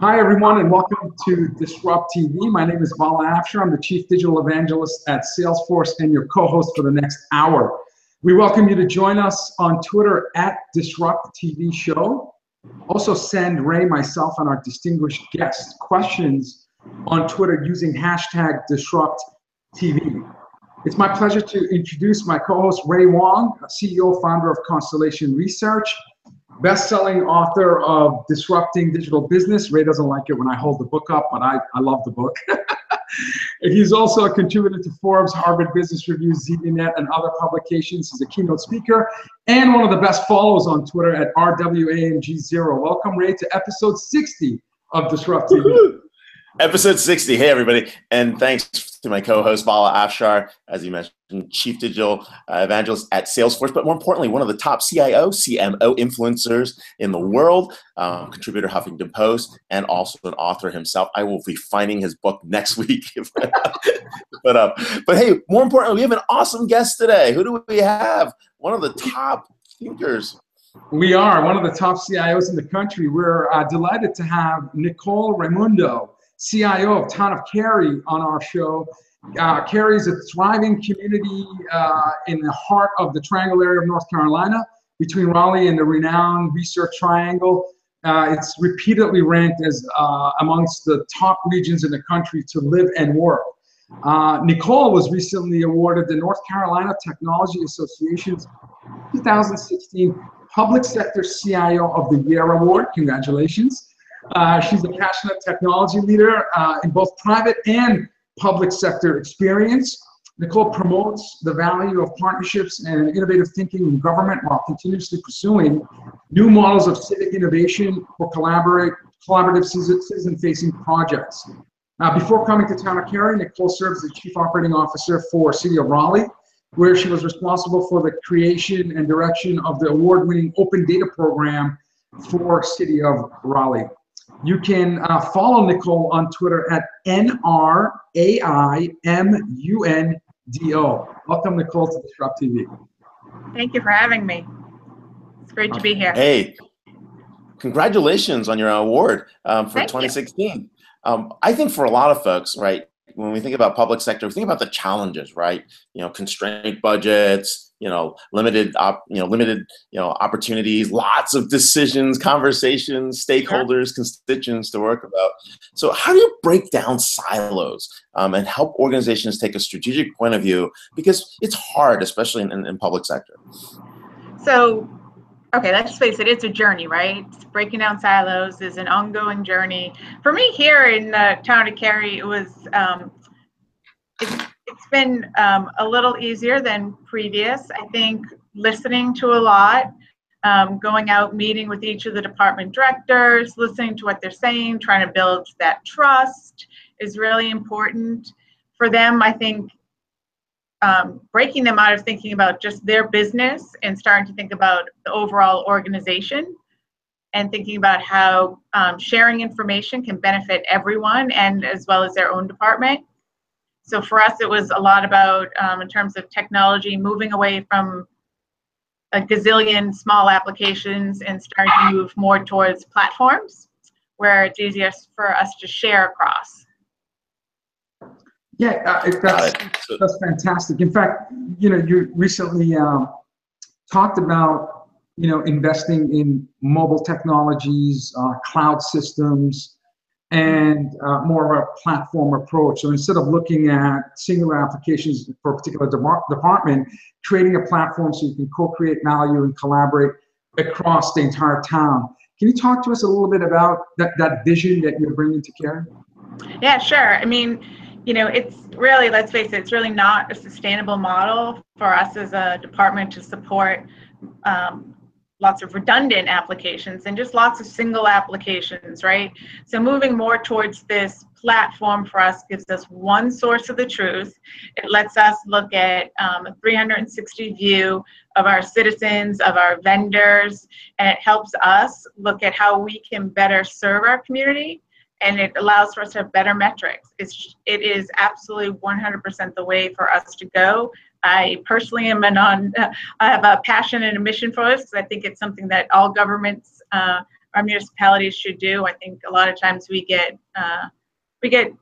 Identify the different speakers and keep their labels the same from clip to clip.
Speaker 1: Hi, everyone, and welcome to DisrupTV. My name is Vala Afshar. I'm the Chief Digital Evangelist at Salesforce and your co-host for the next hour. We welcome you to join us on Twitter at DisrupTV Show. Also send Ray, myself, and our distinguished guests questions on Twitter using hashtag Disrupt TV. It's my pleasure to introduce my co-host Ray Wang, CEO, founder of Constellation Research, best-selling author of Disrupting Digital Business. Ray doesn't like it when I hold the book up, but I, I love the book. He's also a contributor to Forbes, Harvard Business Review, ZDNet, and other publications. He's a keynote speaker and one of the best follows on Twitter at RWANG0. Welcome, Ray, to episode 60 of DisrupTV.
Speaker 2: Episode 60. Hey, everybody. And thanks to my co host, Vala Afshar, as you mentioned, Chief Digital uh, Evangelist at Salesforce, but more importantly, one of the top CIO, CMO influencers in the world, um, contributor Huffington Post, and also an author himself. I will be finding his book next week. but, uh, but hey, more importantly, we have an awesome guest today. Who do we have? One of the top thinkers
Speaker 1: we are one of the top CIOs in the country. We're uh, delighted to have Nicole Raimundo. CIO of Town of Cary on our show. Uh, Cary is a thriving community uh, in the heart of the Triangle area of North Carolina between Raleigh and the renowned Research Triangle. Uh, it's repeatedly ranked as uh, amongst the top regions in the country to live and work. Uh, Nicole was recently awarded the North Carolina Technology Association's 2016 Public Sector CIO of the Year Award. Congratulations. Uh, she's a passionate technology leader uh, in both private and public sector experience. Nicole promotes the value of partnerships and innovative thinking in government while continuously pursuing new models of civic innovation for collaborate, collaborative citizen-facing projects. Uh, before coming to Town of Cary, Nicole serves as the Chief Operating Officer for City of Raleigh, where she was responsible for the creation and direction of the award-winning Open Data Program for City of Raleigh. You can uh, follow Nicole on Twitter at N R A I M U N D O. Welcome, Nicole, to DisrupTV.
Speaker 3: Thank you for having me. It's great to be here.
Speaker 2: Hey, congratulations on your award um, for Thank 2016. Um, I think for a lot of folks, right, when we think about public sector, we think about the challenges, right? You know, constrained budgets, you know limited op, you know limited you know opportunities lots of decisions conversations stakeholders constituents to work about. So how do you break down silos um, and help organizations take a strategic point of view? Because it's hard especially in, in, in public sector.
Speaker 3: So okay let's face it it's a journey right? Breaking down silos is an ongoing journey. For me here in uh, town of cary it was um, it's been um, a little easier than previous. I think listening to a lot, um, going out, meeting with each of the department directors, listening to what they're saying, trying to build that trust is really important. For them, I think um, breaking them out of thinking about just their business and starting to think about the overall organization and thinking about how um, sharing information can benefit everyone and as well as their own department so for us, it was a lot about, um, in terms of technology, moving away from a gazillion small applications and starting to move more towards platforms where it's easiest for us to share across.
Speaker 1: Yeah, uh, that's, that's fantastic. In fact, you know, you recently um, talked about, you know, investing in mobile technologies, uh, cloud systems, and uh, more of a platform approach. So instead of looking at singular applications for a particular de- department, creating a platform so you can co-create value and collaborate across the entire town. Can you talk to us a little bit about that, that vision that you're bringing to Cary?
Speaker 3: Yeah, sure. I mean, you know, it's really, let's face it, it's really not a sustainable model for us as a department to support um, lots of redundant applications and just lots of single applications, right? So moving more towards this platform for us gives us one source of the truth. It lets us look at um, a 360 view of our citizens, of our vendors, and it helps us look at how we can better serve our community and it allows for us to have better metrics. It's, it is absolutely 100% the way for us to go. I personally am an on, I have a passion and a mission for this I think it's something that all governments uh, our municipalities should do. I think a lot of times we get uh, we get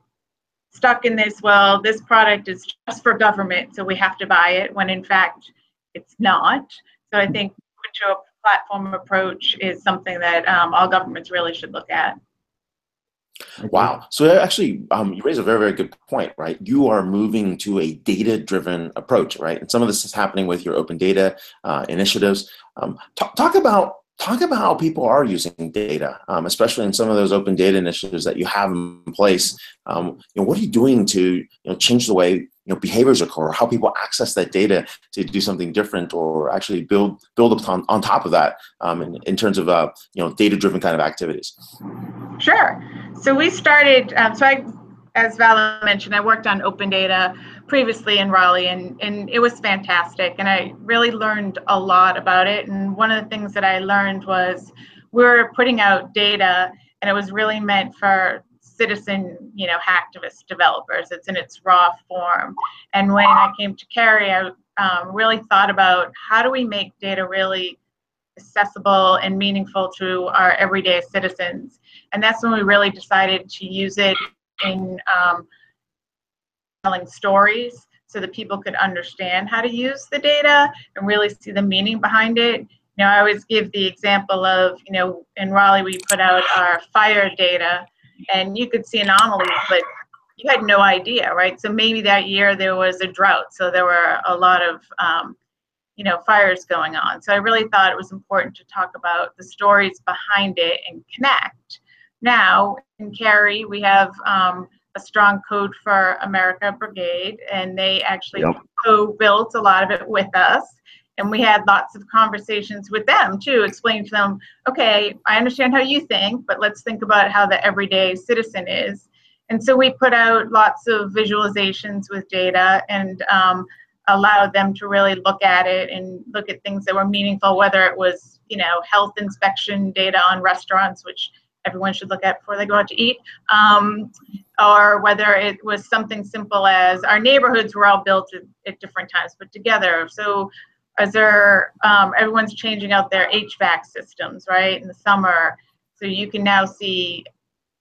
Speaker 3: stuck in this. Well, this product is just for government, so we have to buy it. When in fact, it's not. So I think to a platform approach is something that um, all governments really should look at.
Speaker 2: Wow. So actually, um, you raise a very, very good point, right? You are moving to a data-driven approach, right? And some of this is happening with your open data uh, initiatives. Um, talk, talk about talk about how people are using data, um, especially in some of those open data initiatives that you have in place. Um, you know, what are you doing to you know, change the way you know behaviors occur, or how people access that data to do something different, or actually build build upon on top of that um, in, in terms of uh, you know data driven kind of activities.
Speaker 3: Sure. So we started. Um, so I, as Vala mentioned, I worked on open data previously in Raleigh, and, and it was fantastic. And I really learned a lot about it. And one of the things that I learned was we are putting out data, and it was really meant for citizen, you know, hacktivist developers. It's in its raw form. And when I came to Cary, I um, really thought about how do we make data really accessible and meaningful to our everyday citizens. And that's when we really decided to use it in um, telling stories so that people could understand how to use the data and really see the meaning behind it. You know, I always give the example of, you know, in Raleigh we put out our fire data and you could see anomalies, but you had no idea, right? So maybe that year there was a drought, so there were a lot of, um, you know, fires going on. So I really thought it was important to talk about the stories behind it and connect. Now in Cary, we have um, a strong code for America Brigade, and they actually yep. co-built a lot of it with us. And we had lots of conversations with them too, explaining to them, okay, I understand how you think, but let's think about how the everyday citizen is. And so we put out lots of visualizations with data and um, allowed them to really look at it and look at things that were meaningful, whether it was, you know, health inspection data on restaurants, which everyone should look at before they go out to eat, um, or whether it was something simple as our neighborhoods were all built at, at different times but together. So as there, um, everyone's changing out their HVAC systems, right, in the summer. So you can now see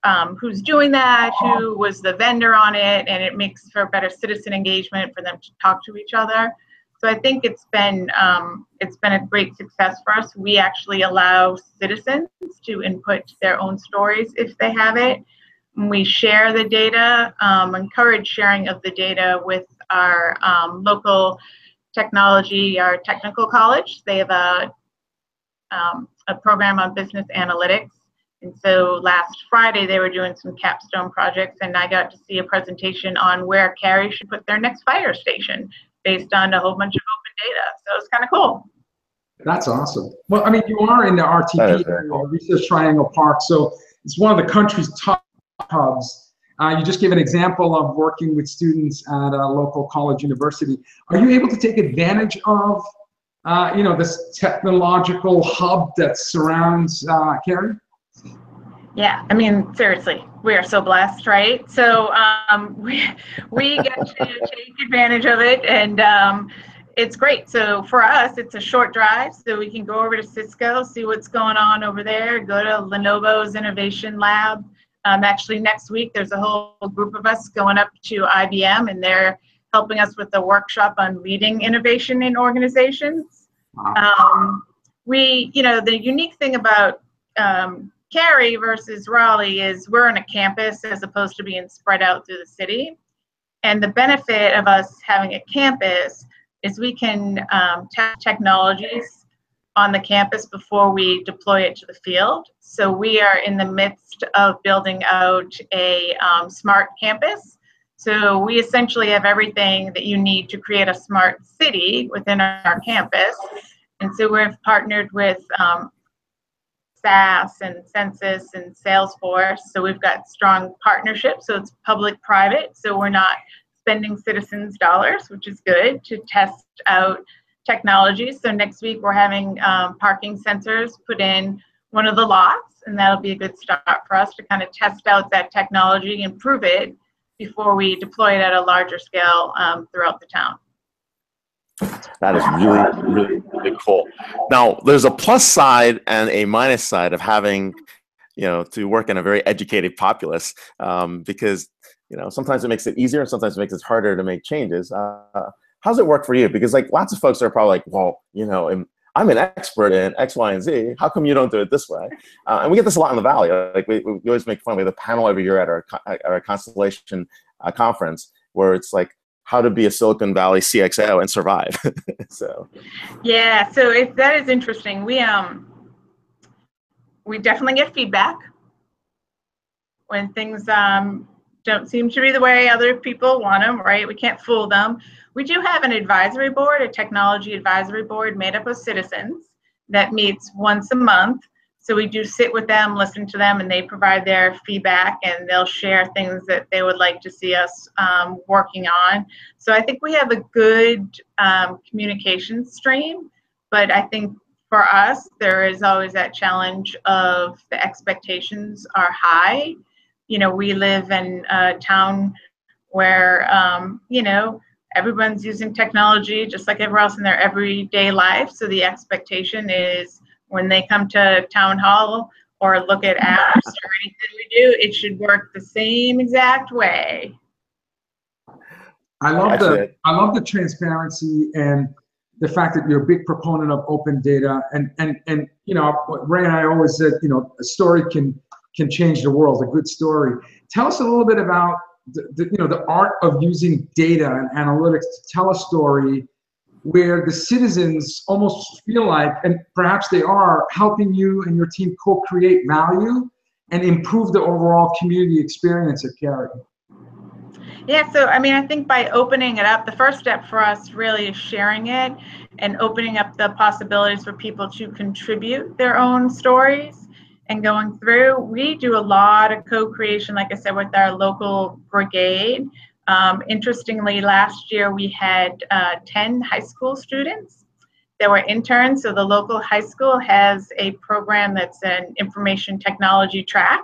Speaker 3: um, who's doing that, who was the vendor on it, and it makes for better citizen engagement for them to talk to each other. So I think it's been um, it's been a great success for us. We actually allow citizens to input their own stories if they have it. We share the data, um, encourage sharing of the data with our um, local technology, our technical college. They have a um, a program on business analytics and so last Friday, they were doing some capstone projects, and I got to see a presentation on where Cary should put their next fire station based on a whole bunch of open data. So it's kind of cool.
Speaker 1: That's awesome. Well, I mean, you are in the RTP, cool. Research Triangle Park, so it's one of the country's top hubs. Uh, you just gave an example of working with students at a local college university. Are you able to take advantage of, uh, you know, this technological hub that surrounds uh, Cary?
Speaker 3: Yeah, I mean, seriously, we are so blessed, right? So um, we we get to take advantage of it, and um, it's great. So for us, it's a short drive, so we can go over to Cisco, see what's going on over there. Go to Lenovo's Innovation Lab. Um, actually, next week there's a whole group of us going up to IBM, and they're helping us with the workshop on leading innovation in organizations. Um, we, you know, the unique thing about um, Cary versus Raleigh is we're on a campus as opposed to being spread out through the city. And the benefit of us having a campus is we can um, test technologies on the campus before we deploy it to the field. So we are in the midst of building out a um, smart campus. So we essentially have everything that you need to create a smart city within our campus. And so we've partnered with um, SAS and Sensus and Salesforce. So we've got strong partnerships. So it's public private. So we're not spending citizens' dollars, which is good to test out technologies. So next week we're having um, parking sensors put in one of the lots, and that'll be a good start for us to kind of test out that technology and prove it before we deploy it at a larger scale um, throughout the town.
Speaker 2: That is really, really really cool. Now, there's a plus side and a minus side of having, you know, to work in a very educated populace um, because, you know, sometimes it makes it easier and sometimes it makes it harder to make changes. Uh, how's it work for you? Because like lots of folks are probably like, well, you know, I'm an expert in X, Y, and Z. How come you don't do it this way? Uh, and we get this a lot in the Valley. Like we, we always make fun. We have a panel every year at our, at our Constellation uh, conference where it's like how to be a Silicon Valley CXO and survive. so,
Speaker 3: yeah, so if that is interesting. We um we definitely get feedback when things um don't seem to be the way other people want them. Right? We can't fool them. We do have an advisory board, a technology advisory board made up of citizens that meets once a month so we do sit with them, listen to them, and they provide their feedback and they'll share things that they would like to see us um, working on. So I think we have a good um, communication stream, but I think for us, there is always that challenge of the expectations are high. You know, we live in a town where, um, you know, everyone's using technology just like everyone else in their everyday life. So the expectation is when they come to town hall or look at apps or anything we do, it should work the same exact way.
Speaker 1: I love the I love the transparency and the fact that you're a big proponent of open data and and and you know Ray and I always said you know a story can can change the world a good story. Tell us a little bit about the, the you know the art of using data and analytics to tell a story where the citizens almost feel like, and perhaps they are, helping you and your team co create value and improve the overall community experience at Cary?
Speaker 3: Yeah, so I mean, I think by opening it up, the first step for us really is sharing it and opening up the possibilities for people to contribute their own stories and going through. We do a lot of co creation, like I said, with our local brigade. Um, interestingly, last year we had uh, 10 high school students that were interns. So the local high school has a program that's an information technology track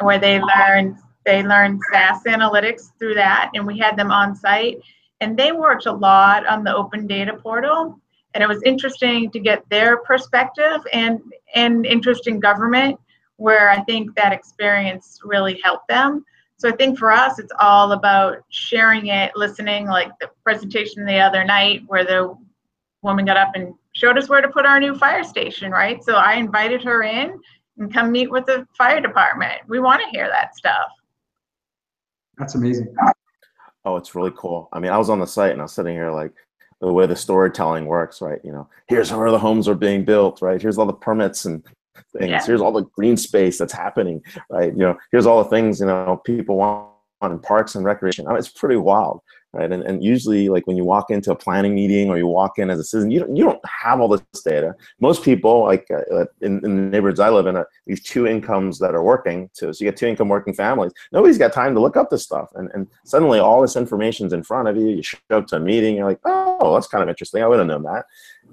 Speaker 3: where they learn they learn SAS analytics through that, and we had them on site. And they worked a lot on the open data portal, and it was interesting to get their perspective and and interest in government, where I think that experience really helped them. So I think for us, it's all about sharing it, listening, like the presentation the other night where the woman got up and showed us where to put our new fire station, right? So I invited her in and come meet with the fire department. We want to hear that stuff.
Speaker 1: That's amazing.
Speaker 2: Oh, it's really cool. I mean, I was on the site and I was sitting here like the way the storytelling works, right? You know, here's where the homes are being built, right? Here's all the permits and things. Yeah. Here's all the green space that's happening, right? You know, here's all the things you know people want in parks and recreation. I mean, it's pretty wild, right? And, and usually, like when you walk into a planning meeting or you walk in as a citizen, you don't you don't have all this data. Most people, like uh, in, in the neighborhoods I live in, uh, these two incomes that are working, too. So you get two income working families. Nobody's got time to look up this stuff, and and suddenly all this information's in front of you. You show up to a meeting, you're like, oh, that's kind of interesting. I would have known that,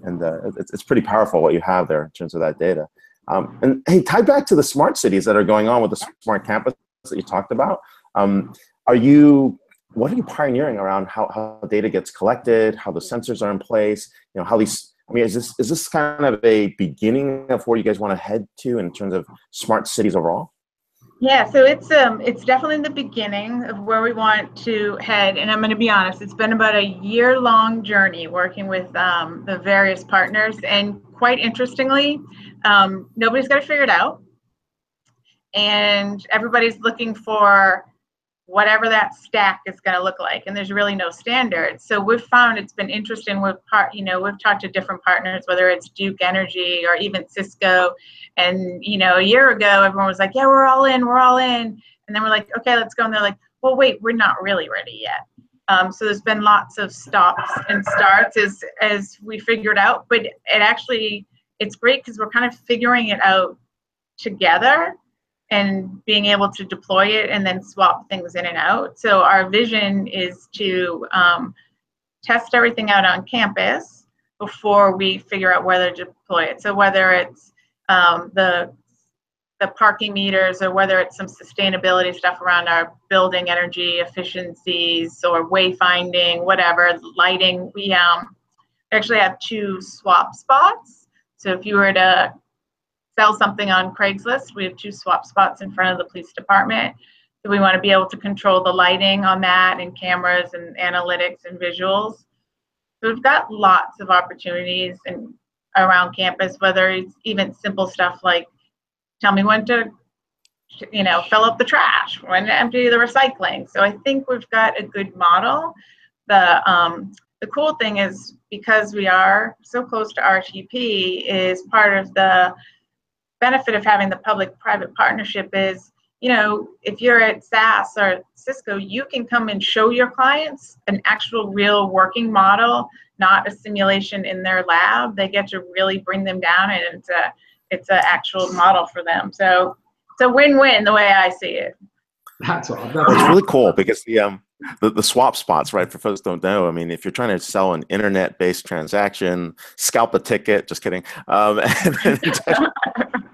Speaker 2: and uh, it's it's pretty powerful what you have there in terms of that data. Um, and hey, tied back to the smart cities that are going on with the smart campus that you talked about, um, are you what are you pioneering around how, how data gets collected, how the sensors are in place, you know, how these I mean, is this is this kind of a beginning of where you guys want to head to in terms of smart cities overall?
Speaker 3: Yeah, so it's um it's definitely the beginning of where we want to head. And I'm going to be honest, it's been about a year long journey working with um, the various partners, and quite interestingly, um, nobody's got to figure it out. And everybody's looking for whatever that stack is going to look like and there's really no standard. So we've found it's been interesting. With part you know we've talked to different partners whether it's duke energy or even cisco. And you know a year ago everyone was like yeah we're all in we're all in. And then we're like okay let's go. And they're like well wait we're not really ready yet um, so there's been lots of stops and starts as as we figured out but it actually it's great because we're kind of figuring it out together and being able to deploy it and then swap things in and out. So our vision is to um, test everything out on campus before we figure out whether to deploy it. So whether it's um, the the parking meters or whether it's some sustainability stuff around our building energy efficiencies or wayfinding, whatever, lighting, we um actually have two swap spots. So if you were to sell something on Craigslist, we have two swap spots in front of the police department. So we want to be able to control the lighting on that and cameras and analytics and visuals. So we've got lots of opportunities and around campus, whether it's even simple stuff like tell me when to you know fill up the trash when to empty the recycling. So i think we've got a good model. The um, the cool thing is because we are so close to rtp is part of the benefit of having the public private partnership is you know if you're at sas or cisco you can come and show your clients an actual real working model not a simulation in their lab. They get to really bring them down and it's a it's an actual model for them. So it's a win-win the way I see it.
Speaker 1: That's all. That's
Speaker 2: it's really cool because the um the, the swap spots, right? For folks don't know, I mean, if you're trying to sell an internet-based transaction, scalp a ticket. Just kidding. Um,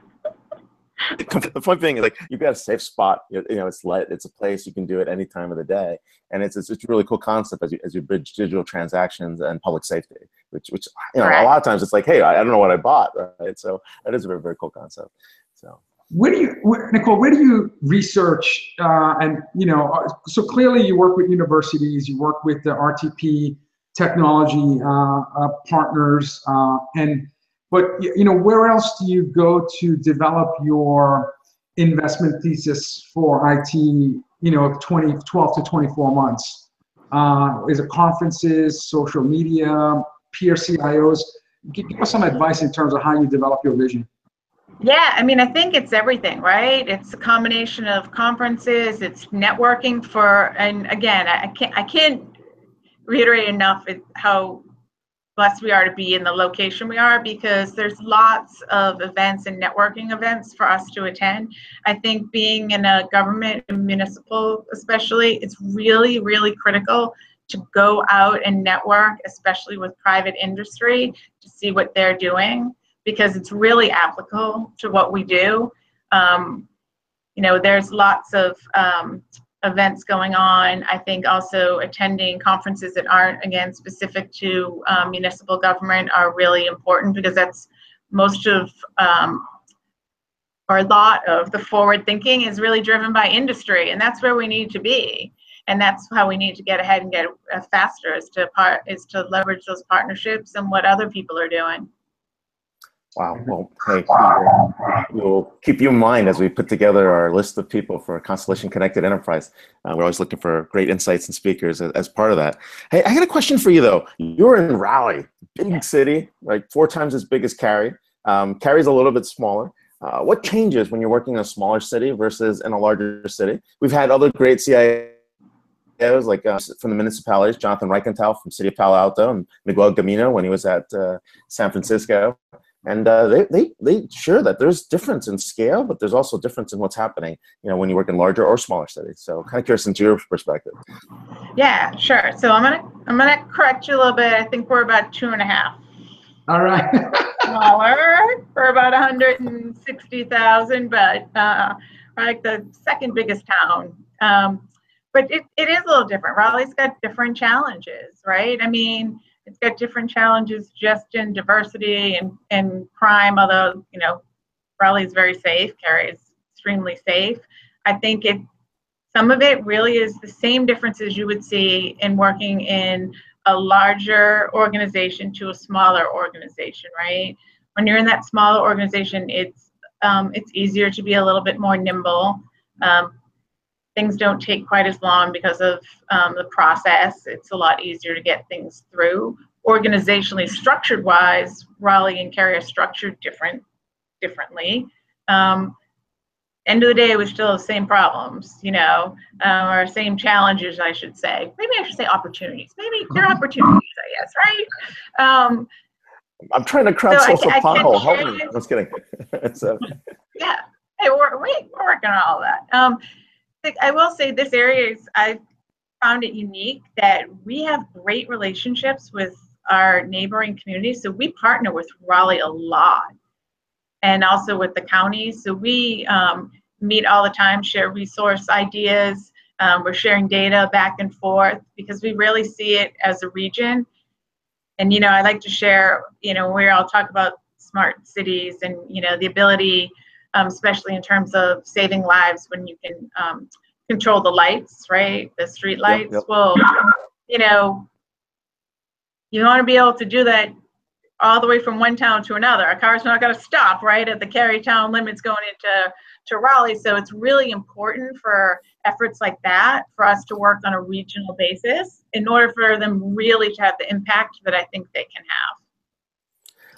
Speaker 2: the fun thing is like you've got a safe spot. You know, it's light. It's a place you can do it any time of the day, and it's it's, it's a really cool concept as you as you bridge digital transactions and public safety. Which which you know right. a lot of times it's like, hey, I, I don't know what I bought, right? So that is a very very cool concept. So
Speaker 1: where do you where, nicole where do you research uh, and you know uh, so clearly you work with universities you work with the rtp technology uh, uh, partners uh, and but you know, where else do you go to develop your investment thesis for IT? You know, 20, 12 to 24 months. Uh, is it conferences, social media, peer CIOs? Give us some advice in terms of how you develop your vision.
Speaker 3: Yeah, I mean, I think it's everything, right? It's a combination of conferences, it's networking for, and again, I can't, I can't reiterate enough how blessed we are to be in the location we are because there's lots of events and networking events for us to attend. I think being in a government and municipal, especially, it's really, really critical to go out and network, especially with private industry, to see what they're doing because it's really applicable to what we do. Um, you know, there's lots of um, events going on. I think also attending conferences that aren't, again, specific to um, municipal government are really important because that's most of, um, or a lot of the forward thinking is really driven by industry, and that's where we need to be. And that's how we need to get ahead and get faster is to part is to leverage those partnerships and what other people are doing.
Speaker 2: Wow. Well, hey, we'll keep you in mind as we put together our list of people for Constellation Connected Enterprise. Uh, we're always looking for great insights and speakers as, as, part of that. Hey, I got a question for you though. You're in Raleigh, big city, like four times as big as Cary. Um, Cary's a little bit smaller. Uh, what changes when you're working in a smaller city versus in a larger city? We've had other great CIOs like uh, from the municipalities, Jonathan Reichental from City of Palo Alto and Miguel Gamino when he was at uh, San Francisco and uh, they, they they sure that there's difference in scale but there's also difference in what's happening you know when you work in larger or smaller cities so kind of curious into your perspective.
Speaker 3: Yeah sure. So i'm gonna i'm gonna correct you a little bit. I think we're about two and a half.
Speaker 1: All right.
Speaker 3: Smaller. For about 160000 but uh, like the second biggest town. Um, but it, it is a little different. Raleigh's got different challenges right? I mean it's got different challenges just in diversity and, and crime, although, you know, Raleigh is very safe, Cary is extremely safe. I think it some of it really is the same differences you would see in working in a larger organization to a smaller organization, right? When you're in that smaller organization, it's um, it's easier to be a little bit more nimble. Um, things don't take quite as long because of um, the process. It's a lot easier to get things through. Organizationally structured wise, Raleigh and Cary are structured different, differently. Um, end of the day, we still have the same problems, you know, um, or same challenges, I should say. Maybe I should say opportunities. Maybe they're opportunities, I guess, right? Um,
Speaker 2: I'm trying to crowdsource so a pothole. Help me. I'm just kidding. so.
Speaker 3: Yeah. Hey, we're, we, we're working on all that. Um, I will say this area is I've found it unique that we have great relationships with our neighboring communities. So we partner with Raleigh a lot and also with the counties. So we um, meet all the time, share resource ideas. Um, we're sharing data back and forth because we really see it as a region. and you know, I like to share, you know, we all talk about smart cities and you know the ability, um, especially in terms of saving lives when you can um, control the lights, right? The street lights. Yep, yep. Well, you know, you want to be able to do that all the way from one town to another. A car's not going to stop right at the Cary town limits going into to Raleigh. So it's really important for efforts like that for us to work on a regional basis in order for them really to have the impact that I think they can have.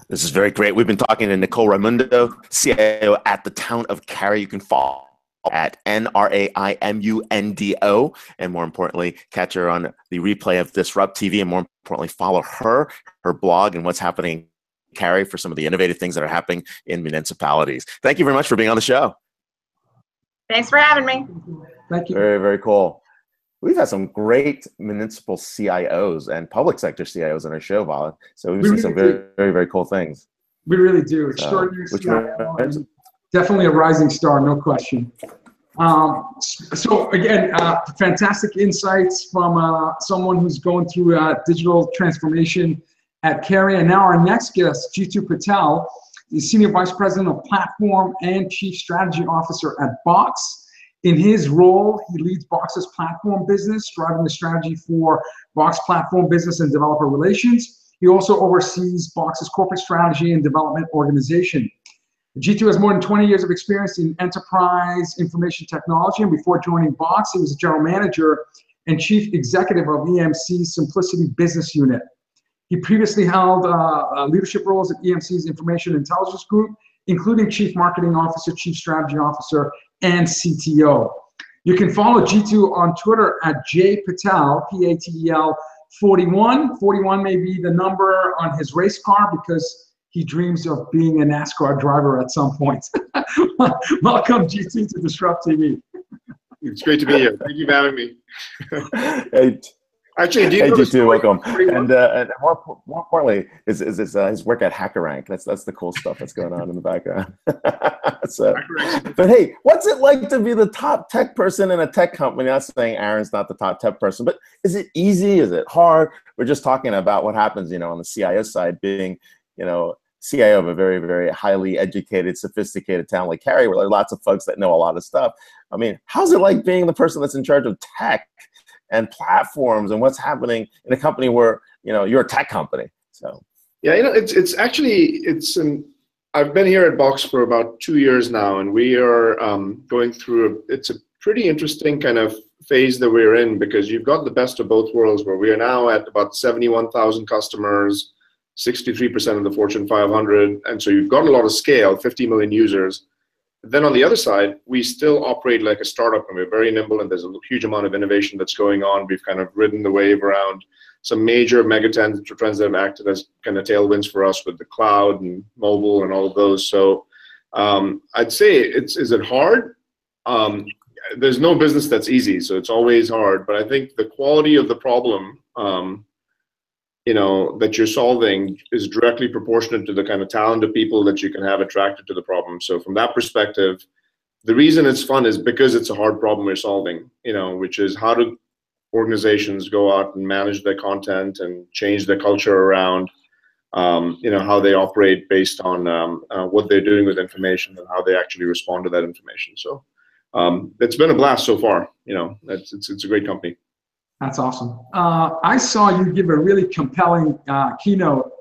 Speaker 2: This is very great. We've been talking to Nicole Raimundo, CIO at the town of Cary. You can follow at N R A I M U N D O. And more importantly, catch her on the replay of DisrupTV. And more importantly, follow her, her blog, and what's happening Cary for some of the innovative things that are happening in municipalities. Thank you very much for being on the show.
Speaker 3: Thanks for having me.
Speaker 1: Thank you.
Speaker 2: Very, very cool. We've had some great municipal CIOs and public sector CIOs on our show, Vala. So we've we seen really some very, very, very cool things.
Speaker 1: We really do. Extraordinary so, CIO definitely a rising star, no question. Um, so again, uh, fantastic insights from uh, someone who's going through uh, digital transformation at Cary. And now our next guest, Jeetu Patel, is Senior Vice President of Platform and Chief Strategy Officer at Box. In his role, he leads Box's platform business, driving the strategy for Box platform business and developer relations. He also oversees Box's corporate strategy and development organization. Jeetu has more than 20 years of experience in enterprise information technology, and before joining Box, he was a general manager and chief executive of EMC's Syncplicity Business Unit. He previously held uh, uh, leadership roles at EMC's Information Intelligence Group, including Chief Marketing Officer, Chief Strategy Officer, and CTO. You can follow Jeetu on Twitter at jpatel, P-A-T-E-L 41. 41 may be the number on his race car because he dreams of being a NASCAR driver at some point. Welcome, Jeetu, to DisrupTV.
Speaker 4: It's great to be here. Thank you for having me.
Speaker 2: hey,
Speaker 4: Actually, I do you
Speaker 2: hey, Jeetu, welcome. And, uh, and more, more importantly, is, is, is uh, his work at HackerRank. That's that's the cool stuff that's going on in the background. so, but hey, what's it like to be the top tech person in a tech company? I'm not saying Aaron's not the top tech person, but is it easy? Is it hard? We're just talking about what happens, you know, on the CIO side, being you know, CIO of a very, very highly educated, sophisticated town like Cary, where there are lots of folks that know a lot of stuff. I mean, how's it like being the person that's in charge of tech and platforms and what's happening in a company where you know you're a tech company? So
Speaker 4: yeah, you know, it's it's actually it's an I've been here at Box for about two years now, and we are um, going through. A, it's a pretty interesting kind of phase that we're in because you've got the best of both worlds, where we are now at about seventy-one thousand customers 63% of the Fortune 500. And so you've got a lot of scale, 50 million users. Then on the other side, we still operate like a startup and we're very nimble and there's a huge amount of innovation that's going on. We've kind of ridden the wave around some major megatrends trends that have acted as kind of tailwinds for us with the cloud and mobile and all of those. So um, I'd say it's is it hard? Um, there's no business that's easy, so it's always hard. But I think the quality of the problem um, you know that you're solving is directly proportionate to the kind of talent of people that you can have attracted to the problem. So from that perspective the reason it's fun is because it's a hard problem we're solving you know which is how do organizations go out and manage their content and change their culture around um, you know how they operate based on um, uh, what they're doing with information and how they actually respond to that information. So um, it's been a blast so far you know it's, it's, it's a great company
Speaker 1: that's awesome. Uh, I saw you give a really compelling uh, keynote,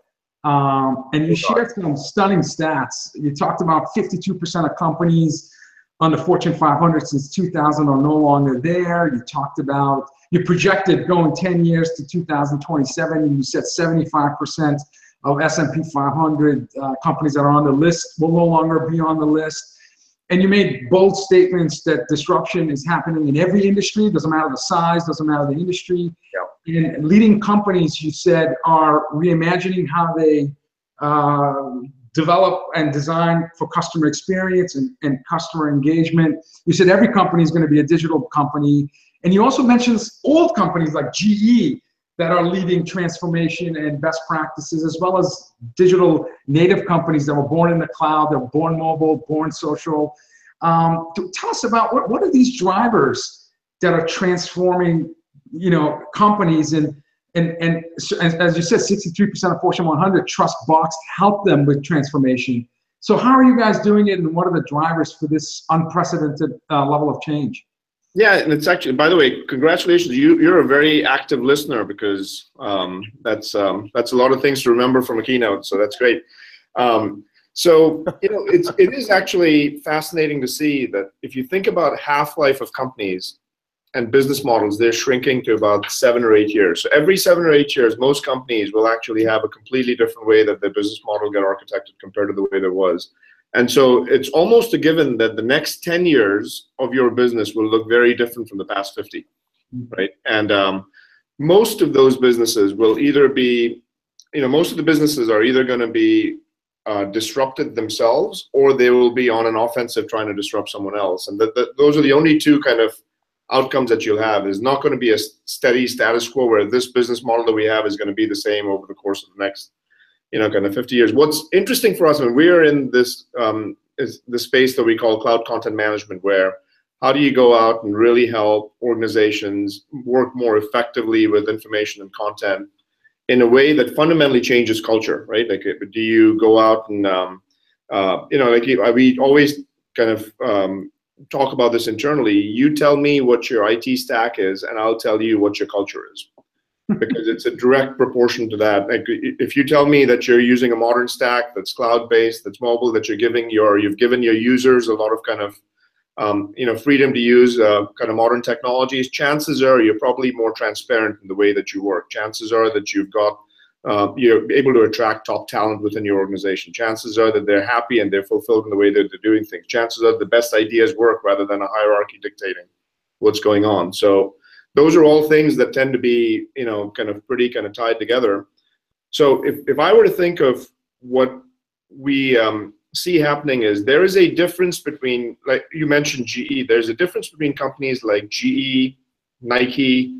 Speaker 1: um, and you shared some stunning stats. You talked about 52% of companies on the Fortune 500 since 2000 are no longer there. You talked about you projected going 10 years to 2027. And you said 75% of S&P 500 uh, companies that are on the list will no longer be on the list and you made bold statements that disruption is happening in every industry. Doesn't matter the size doesn't matter the industry. Yep. and leading companies you said are reimagining how they uh, develop and design for customer experience and, and customer engagement. You said every company is going to be a digital company. And you also mentioned old companies like ge that are leading transformation and best practices, as well as digital native companies that were born in the cloud, that were born mobile, born social. Um, tell us about what, what are these drivers that are transforming, you know, companies and and, and as, you said, 63% of Fortune 100 trust Box to help them with transformation. So how are you guys doing it, and what are the drivers for this unprecedented uh, level of change?
Speaker 4: Yeah, and it's actually, by the way, congratulations. You you're a very active listener because um, that's um, that's a lot of things to remember from a keynote. So that's great. Um, so you know, it's it is actually fascinating to see that if you think about half life of companies, and business models, they're shrinking to about seven or eight years. So every seven or eight years, most companies will actually have a completely different way that their business model get architected compared to the way there was. And so it's almost a given that the next 10 years of your business will look very different from the past 50, right? And um, most of those businesses will either be, you know, most of the businesses are either going to be uh, disrupted themselves or they will be on an offensive trying to disrupt someone else. And that those are the only two kind of outcomes that you'll have is not going to be a steady status quo where this business model that we have is going to be the same over the course of the next you know kind of 50 years what's interesting for us when we're in this um, is the space that we call cloud content management where how do you go out and really help organizations work more effectively with information and content in a way that fundamentally changes culture right like do you go out and um, uh, you know like we always kind of um, talk about this internally. You tell me what your IT stack is, and I'll tell you what your culture is. Because it's a direct proportion to that. Like if you tell me that you're using a modern stack that's cloud-based, that's mobile, that you're giving your you've given your users a lot of kind of um, you know freedom to use uh, kind of modern technologies, chances are you're probably more transparent in the way that you work. Chances are that you've got uh, you're able to attract top talent within your organization. Chances are that they're happy and they're fulfilled in the way that they're doing things. Chances are the best ideas work rather than a hierarchy dictating what's going on. So those are all things that tend to be, you know, kind of pretty kind of tied together. So if, if I were to think of what we um, see happening is there is a difference between, like you mentioned GE, there's a difference between companies like GE, Nike,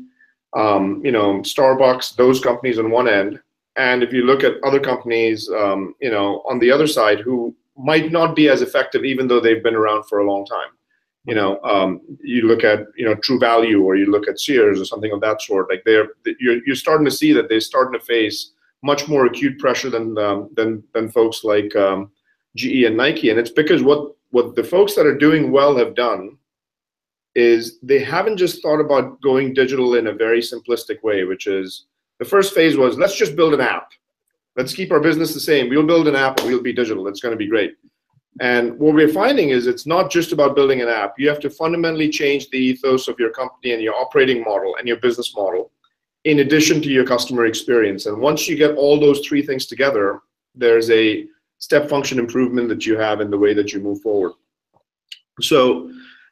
Speaker 4: um, you know, Starbucks, those companies on one end, and if you look at other companies, um, you know, on the other side who might not be as effective, even though they've been around for a long time. You know, um, you look at you know True Value, or you look at Sears, or something of that sort. Like they're you're, you're starting to see that they're starting to face much more acute pressure than um, than than folks like um, GE and Nike, and it's because what what the folks that are doing well have done is they haven't just thought about going digital in a very simplistic way, which is the first phase was let's just build an app. Let's keep our business the same. We'll build an app and we'll be digital. It's going to be great. And what we're finding is it's not just about building an app. You have to fundamentally change the ethos of your company and your operating model and your business model in addition to your customer experience. And once you get all those three things together, there's a step function improvement that you have in the way that you move forward. So,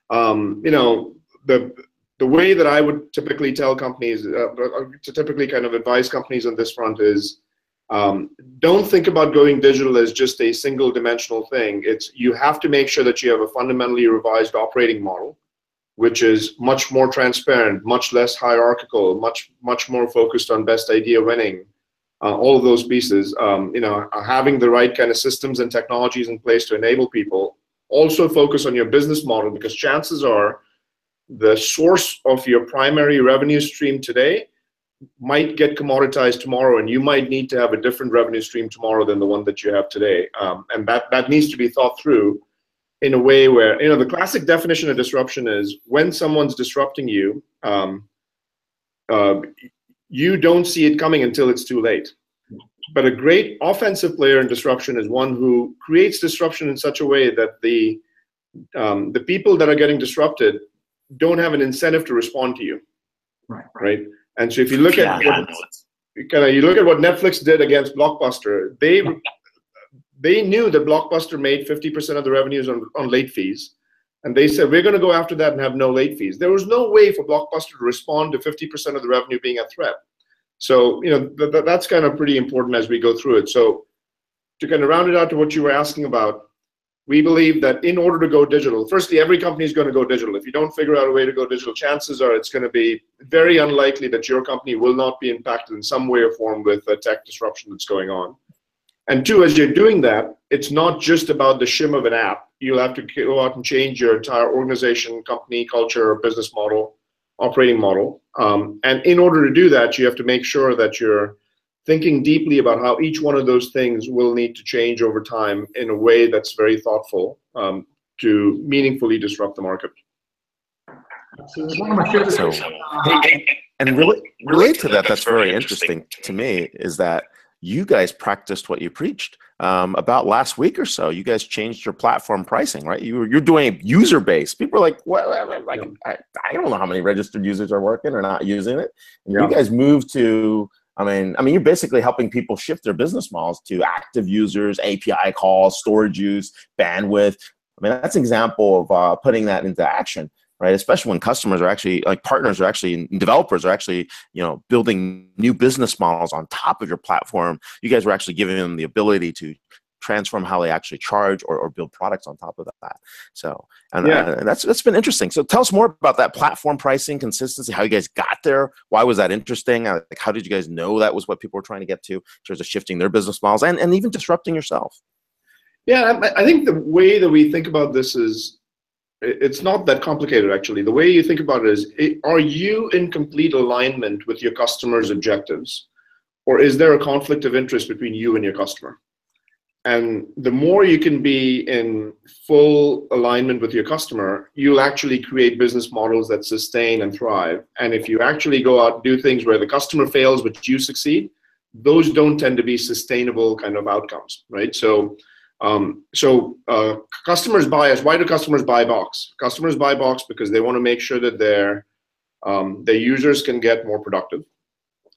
Speaker 4: um, you know, the the way that I would typically tell companies, uh, uh, to typically kind of advise companies on this front is um, don't think about going digital as just a single dimensional thing. It's you have to make sure that you have a fundamentally revised operating model, which is much more transparent, much less hierarchical, much much more focused on best idea winning. Uh, all of those pieces, um, you know, having the right kind of systems and technologies in place to enable people. Also focus on your business model because chances are the source of your primary revenue stream today might get commoditized tomorrow and you might need to have a different revenue stream tomorrow than the one that you have today um, and that that needs to be thought through in a way where you know the classic definition of disruption is when someone's disrupting you um, uh, you don't see it coming until it's too late but a great offensive player in disruption is one who creates disruption in such a way that the um, the people that are getting disrupted don't have an incentive to respond to you.
Speaker 1: Right.
Speaker 4: Right. And so if you look yeah, at what, kind of you look at what Netflix did against Blockbuster, they they knew that Blockbuster made 50% of the revenues on, on late fees. And they said, we're going to go after that and have no late fees. There was no way for Blockbuster to respond to 50% of the revenue being a threat. So, you know, th- th- that's kind of pretty important as we go through it. So, to kind of round it out to what you were asking about, we believe that in order to go digital, firstly, every company is going to go digital. If you don't figure out a way to go digital, chances are it's going to be very unlikely that your company will not be impacted in some way or form with a tech disruption that's going on. And two, as you're doing that, it's not just about the shim of an app. You'll have to go out and change your entire organization, company, culture, business model. operating model. Um, and in order to do that, you have to make sure that you're thinking deeply about how each one of those things will need to change over time in a way that's very thoughtful um, to meaningfully disrupt the market.
Speaker 1: So one of my favorite.
Speaker 2: So, and really, relate to that, that's very interesting to me, is that you guys practiced what you preached. Um, about last week or so, you guys changed your platform pricing, right? You, you're doing user base. People are like, well, like, I, I don't know how many registered users are working or not using it. Yeah. you guys moved to, I mean, I mean, you're basically helping people shift their business models to active users, API calls, storage use, bandwidth. I mean, that's an example of uh, putting that into action right especially when customers are actually like partners are actually developers are actually you know building new business models on top of your platform you guys were actually giving them the ability to transform how they actually charge or, or build products on top of that. So and, yeah. Uh, and that's that's been interesting. So tell us more about that platform pricing consistency how you guys got there. Why was that interesting? Uh, like how did you guys know that was what people were trying to get to in terms of shifting their business models and, and even disrupting yourself?
Speaker 4: Yeah i think the way that we think about this is it's not that complicated actually. The way you think about it is are you in complete alignment with your customers objectives? Or is there a conflict of interest between you and your customer and the more you can be in full alignment with your customer you'll actually create business models that sustain and thrive and if you actually go out and do things where the customer fails but you succeed those don't tend to be sustainable kind of outcomes right so um, so uh, customers buy us. Why do customers buy Box? Customers buy Box because they want to make sure that their um, their users can get more productive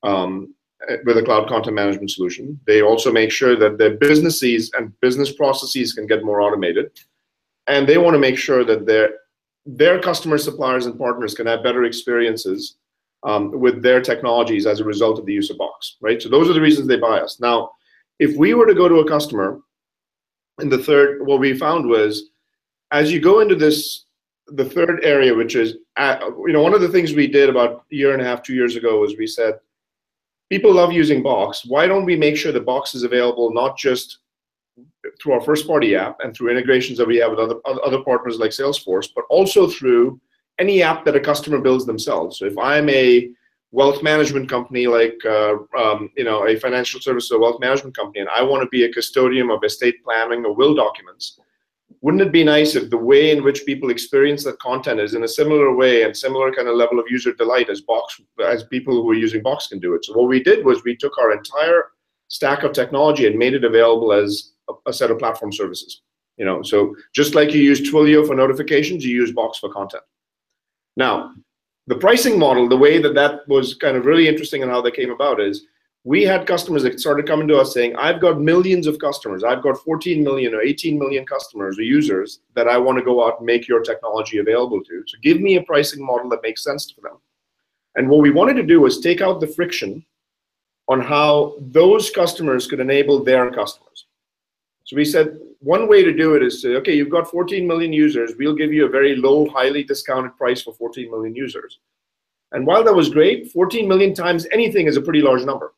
Speaker 4: um, with a cloud content management solution. They also make sure that their businesses and business processes can get more automated, and they want to make sure that their their customer suppliers and partners can have better experiences um, with their technologies as a result of the use of Box. Right. So those are the reasons they buy us. Now, if we were to go to a customer and the third, what we found was as you go into this, the third area, which is, uh, you know, one of the things we did about a year and a half, two years ago was we said, people love using Box. Why don't we make sure the Box is available not just through our first party app and through integrations that we have with other, other partners like Salesforce, but also through any app that a customer builds themselves. So if I'm a wealth management company like uh, um, you know a financial service or wealth management company and i want to be a custodian of estate planning or will documents wouldn't it be nice if the way in which people experience that content is in a similar way and similar kind of level of user delight as box as people who are using box can do it? So what we did was we took our entire stack of technology and made it available as a, a set of platform services you know? So just like you use twilio for notifications you use box for content. Now the pricing model, the way that that was kind of really interesting and how that came about is we had customers that started coming to us saying, I've got millions of customers. I've got 14 million or 18 million customers or users that I want to go out and make your technology available to. So give me a pricing model that makes sense to them. And what we wanted to do was take out the friction on how those customers could enable their customers. So we said one way to do it is to, okay, you've got 14 million users. We'll give you a very low, highly discounted price for 14 million users. And while that was great, 14 million times anything is a pretty large number,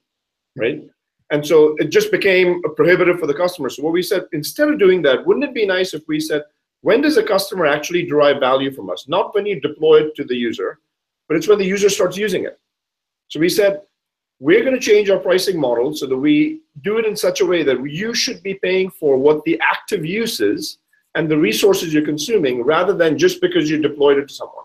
Speaker 4: right? And so it just became prohibitive for the customer. So what we said, instead of doing that, wouldn't it be nice if we said, when does a customer actually derive value from us? Not when you deploy it to the user, but it's when the user starts using it. So we said, we're going to change our pricing model so that we do it in such a way that you should be paying for what the active use is and the resources you're consuming rather than just because you deployed it to someone.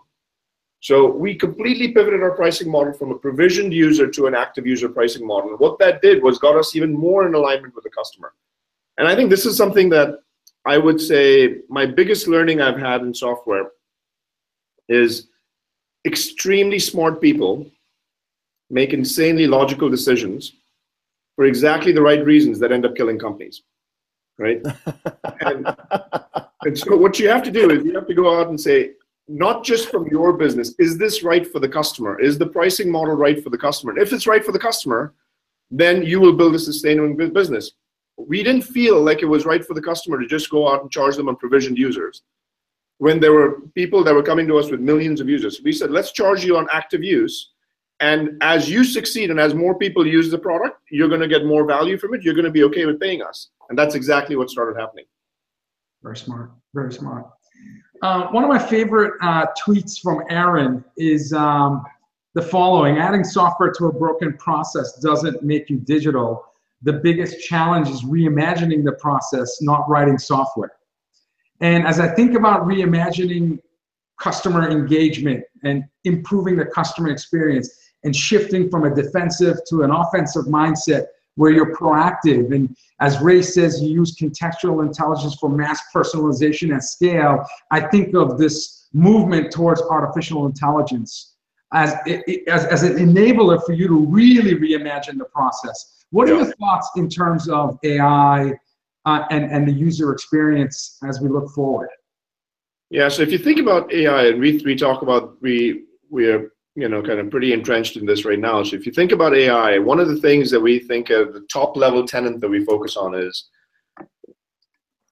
Speaker 4: So we completely pivoted our pricing model from a provisioned user to an active user pricing model. And what that did was got us even more in alignment with the customer. And I think this is something that I would say my biggest learning I've had in software is extremely smart people make insanely logical decisions for exactly the right reasons that end up killing companies right and, and so what you have to do is you have to go out and say not just from your business is this right for the customer is the pricing model right for the customer and if it's right for the customer then you will build a sustainable business we didn't feel like it was right for the customer to just go out and charge them on provisioned users when there were people that were coming to us with millions of users we said let's charge you on active use and as you succeed and as more people use the product, you're going to get more value from it. You're going to be okay with paying us. And that's exactly what started happening.
Speaker 1: Very smart. Very smart. Uh, one of my favorite uh, tweets from Aaron is um, the following adding software to a broken process doesn't make you digital. The biggest challenge is reimagining the process, not writing software. And as I think about reimagining customer engagement and improving the customer experience and shifting from a defensive to an offensive mindset where you're proactive. And as Ray says, you use contextual intelligence for mass personalization at scale. I think of this movement towards artificial intelligence as, as, as an enabler for you to really reimagine the process. What are your thoughts in terms of AI uh, and, and the user experience as we look forward?
Speaker 4: Yeah, so if you think about AI, and we, we talk about, we, we are you know kind of pretty entrenched in this right now. So if you think about AI, one of the things that we think of the top level tenant that we focus on is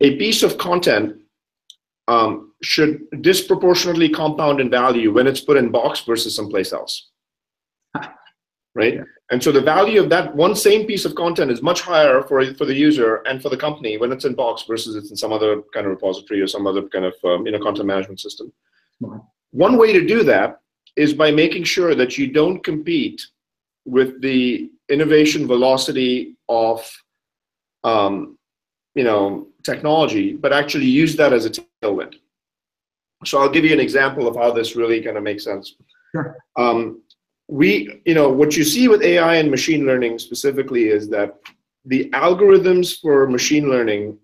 Speaker 4: a piece of content um, should disproportionately compound in value when it's put in box versus someplace else. Right? Yeah. And so the value of that one same piece of content is much higher for, for the user and for the company when it's in box versus it's in some other kind of repository or some other kind of um, you know content management system. One way to do that is by making sure that you don't compete with the innovation velocity of um, you know technology, but actually use that as a tailwind. So I'll give you an example of how this really kind of makes sense. Sure. Um, we, you know, what you see with AI and machine learning specifically is that the algorithms for machine learning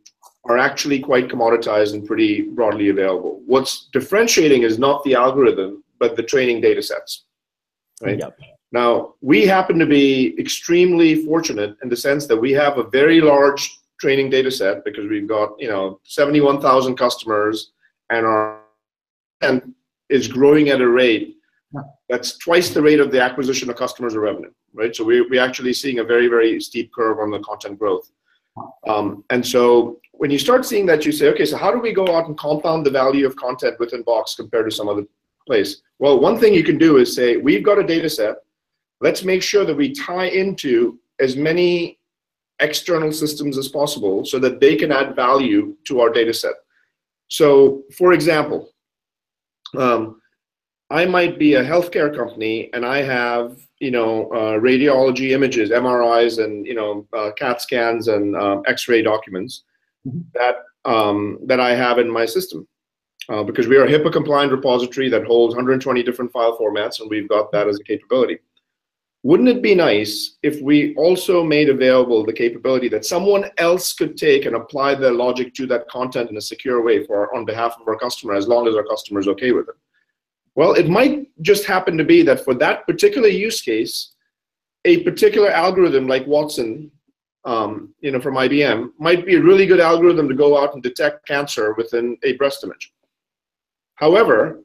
Speaker 4: are actually quite commoditized and pretty broadly available. What's differentiating is not the algorithm, but the training data sets. Right? Yep. Now, we happen to be extremely fortunate in the sense that we have a very large training data set because we've got, you know, 71,000 customers and our and is growing at a rate that's twice the rate of the acquisition of customers or revenue, right? So we, we're actually seeing a very, very steep curve on the content growth. Um, and so when you start seeing that, you say, okay, so how do we go out and compound the value of content within Box compared to some other place? Well, one thing you can do is say, we've got a data set. Let's make sure that we tie into as many external systems as possible so that they can add value to our data set. So, for example, um, I might be a healthcare company and I have, you know, uh, radiology images, MRIs, and you know, uh, CAT scans and uh, X-ray documents mm-hmm. that um, that I have in my system uh, because we are a HIPAA compliant repository that holds 120 different file formats, and we've got that as a capability. Wouldn't it be nice if we also made available the capability that someone else could take and apply their logic to that content in a secure way for on behalf of our customer, as long as our customer is okay with it? Well, it might just happen to be that for that particular use case, a particular algorithm like Watson, um, you know, from IBM, might be a really good algorithm to go out and detect cancer within a breast image. However,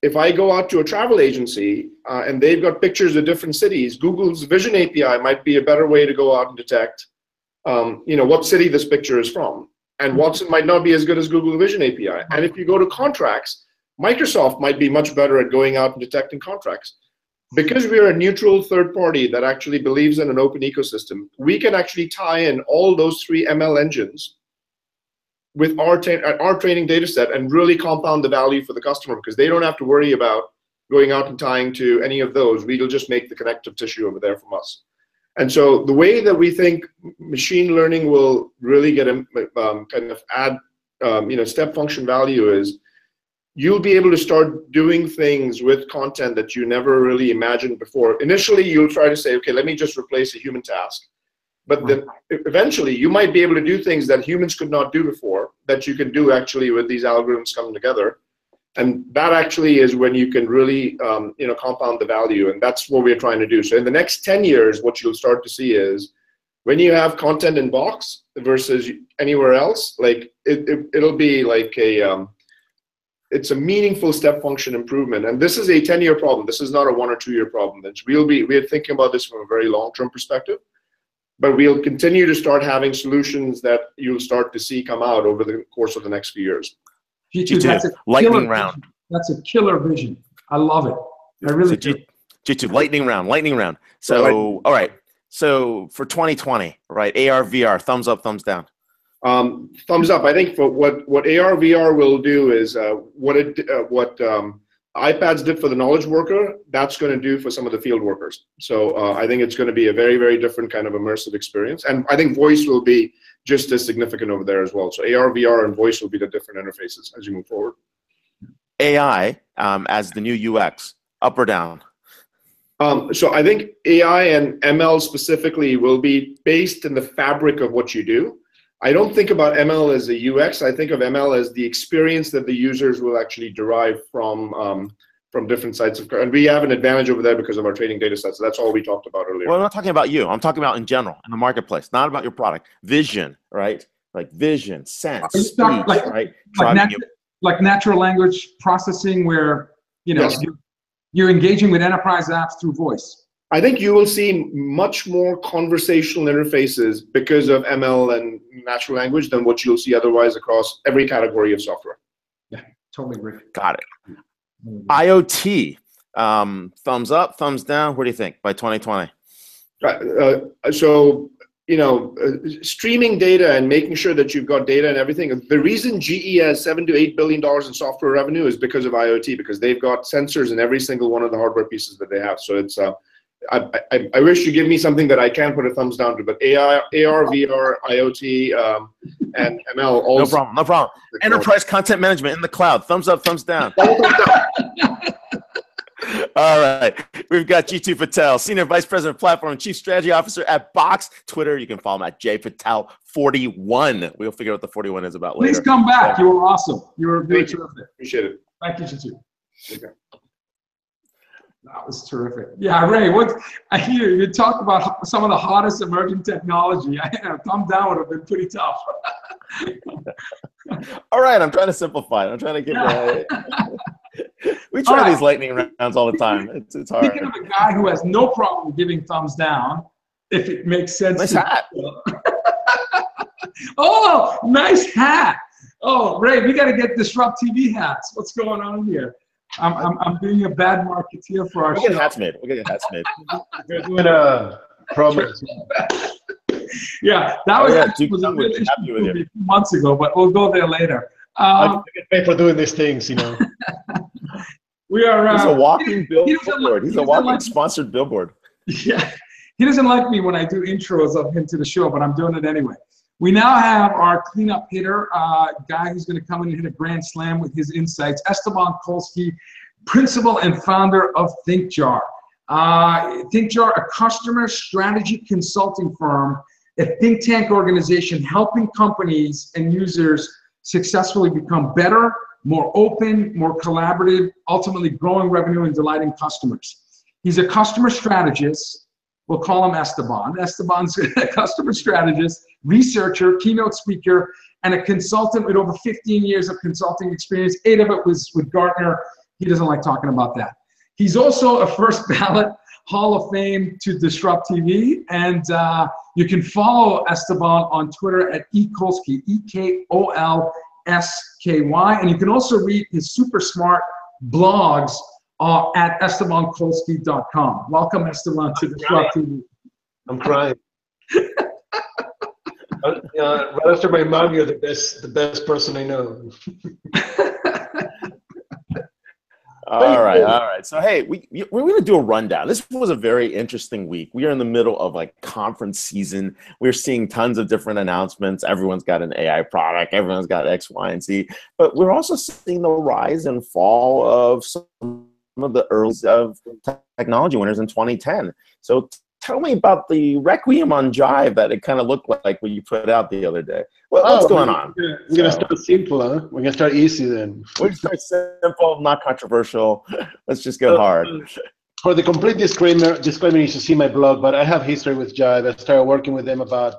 Speaker 4: if I go out to a travel agency uh, and they've got pictures of different cities, Google's Vision API might be a better way to go out and detect, um, you know, what city this picture is from. And Watson might not be as good as Google Vision API. And if you go to contracts, Microsoft might be much better at going out and detecting contracts. Because we are a neutral third party that actually believes in an open ecosystem, we can actually tie in all those three ML engines with our, ta- our training data set and really compound the value for the customer because they don't have to worry about going out and tying to any of those. We'll just make the connective tissue over there from us. And so the way that we think machine learning will really get um, kind of add um, you know step function value is you'll be able to start doing things with content that you never really imagined before. Initially, you'll try to say, okay, let me just replace a human task. But then eventually, you might be able to do things that humans could not do before that you can do actually with these algorithms coming together. And that actually is when you can really, um, you know, compound the value. And that's what we're trying to do. So in the next 10 years, what you'll start to see is when you have content in box versus anywhere else, like it, it, it'll be like a, um, it's a meaningful step function improvement. And this is a 10 year problem. This is not a one or two year problem. We'll be, we're thinking about this from a very long term perspective but we'll continue to start having solutions that you'll start to see come out over the course of the next few years.
Speaker 1: Jeetu, that's a lightning round. Vision. That's a killer vision. I love it. I really so, do.
Speaker 2: Jeetu, lightning round, lightning round. So, all right. So for 2020, right? AR, VR, thumbs up, thumbs down.
Speaker 4: Um, thumbs up. I think for what what AR VR will do is uh, what it uh, what um, iPads did for the knowledge worker. That's going to do for some of the field workers. So uh, I think it's going to be a very very different kind of immersive experience, and I think voice will be just as significant over there as well. So AR VR and voice will be the different interfaces as you move forward.
Speaker 2: AI um, as the new UX, up or down?
Speaker 4: Um, so I think AI and ML specifically will be based in the fabric of what you do. I don't think about ML as a UX. I think of ML as the experience that the users will actually derive from um, from different sites of and we have an advantage over there because of our training data sets. So that's all we talked about earlier.
Speaker 2: Well, I'm not talking about you. I'm talking about in general in the marketplace, not about your product. Vision, right? Like vision, sense, speech, like, right?
Speaker 1: Like, nat- like, natural language processing, where you know yes. you're, you're engaging with enterprise apps through voice.
Speaker 4: I think you will see much more conversational interfaces because of ML and natural language than what you'll see otherwise across every category of software.
Speaker 1: Yeah, totally agree.
Speaker 2: Got it. IoT, um, thumbs up, thumbs down. What do you think by 2020?
Speaker 4: Uh, so, you know, uh, streaming data and making sure that you've got data and everything. The reason GE has seven to eight billion dollars in software revenue is because of IoT, because they've got sensors in every single one of the hardware pieces that they have. So it's uh, I, I, I, wish you give me something that I can put a thumbs down to, but AR, AR VR, IoT, um, and ML. All
Speaker 2: no problem. No problem. Enterprise content management in the cloud. Thumbs up. Thumbs down. All right. We've got Jeetu Patel, Senior Vice President of Platform and Chief Strategy Officer at Box. Twitter, you can follow him at jpatel41. We'll figure out what the 41 is about later.
Speaker 1: Please come back. You were awesome. You were really terrific.
Speaker 4: Appreciate it.
Speaker 1: Thank you, Jeetu. Okay. That was terrific. Yeah, Ray, what I hear you talk about some of the hottest emerging technology. I know, thumb down would have been pretty tough.
Speaker 2: all right, I'm trying to simplify. it. I'm trying to get. Yeah. we try right. these lightning rounds all the time. It's, it's hard.
Speaker 1: Speaking of a guy who has no problem giving thumbs down, if it makes sense.
Speaker 2: Nice hat.
Speaker 1: oh, nice hat. Oh, Ray, we got to get DisrupTV hats. What's going on here? I'm, I'm, I'm being a bad marketeer for our
Speaker 2: we'll show. Get hats made. We'll get hats made.
Speaker 5: We're doing a promo.
Speaker 1: yeah, that was, oh, yeah, was a really a few months ago, but we'll go there later.
Speaker 5: Um, I get paid for doing these things, you know.
Speaker 1: we are.
Speaker 2: Uh, He's a walking billboard. He's a walking like, sponsored billboard.
Speaker 1: Yeah, he doesn't like me when I do intros of him to the show, but I'm doing it anyway. We now have our cleanup hitter, uh, guy who's going to come in and hit a grand slam with his insights, Esteban Kolsky, principal and founder of ThinkJar. Uh, ThinkJar, a customer strategy consulting firm, a think tank organization helping companies and users successfully become better, more open, more collaborative, ultimately growing revenue and delighting customers. He's a customer strategist. We'll call him Esteban. Esteban's a customer strategist researcher, keynote speaker, and a consultant with over 15 years of consulting experience. Eight of it was with Gartner. He doesn't like talking about that. He's also a first ballot Hall of Fame to DisrupTV. And uh, you can follow Esteban on Twitter at ekolsky, E K O L S K Y. And you can also read his super smart blogs uh, at estebankolsky.com. Welcome, Esteban, to the DisrupTV.
Speaker 5: I'm crying. uh, right after my mom, you're the best, the best person I know.
Speaker 2: all right, all right. So hey, we we're going to do a rundown. This was a very interesting week. We are in the middle of like conference season. We're seeing tons of different announcements. Everyone's got an AI product. Everyone's got X, Y, and Z. But we're also seeing the rise and fall of some of the early of technology winners in 2010. So tell me about the Requiem on Jive that it kind of looked like when you put out the other day. What's oh, going on?
Speaker 5: We're gonna, start simple, huh? We're gonna start easy then.
Speaker 2: We're start simple, not controversial. Let's just go uh, hard.
Speaker 5: For the complete disclaimer, disclaimer, you should see my blog. But I have history with Jive. I started working with them about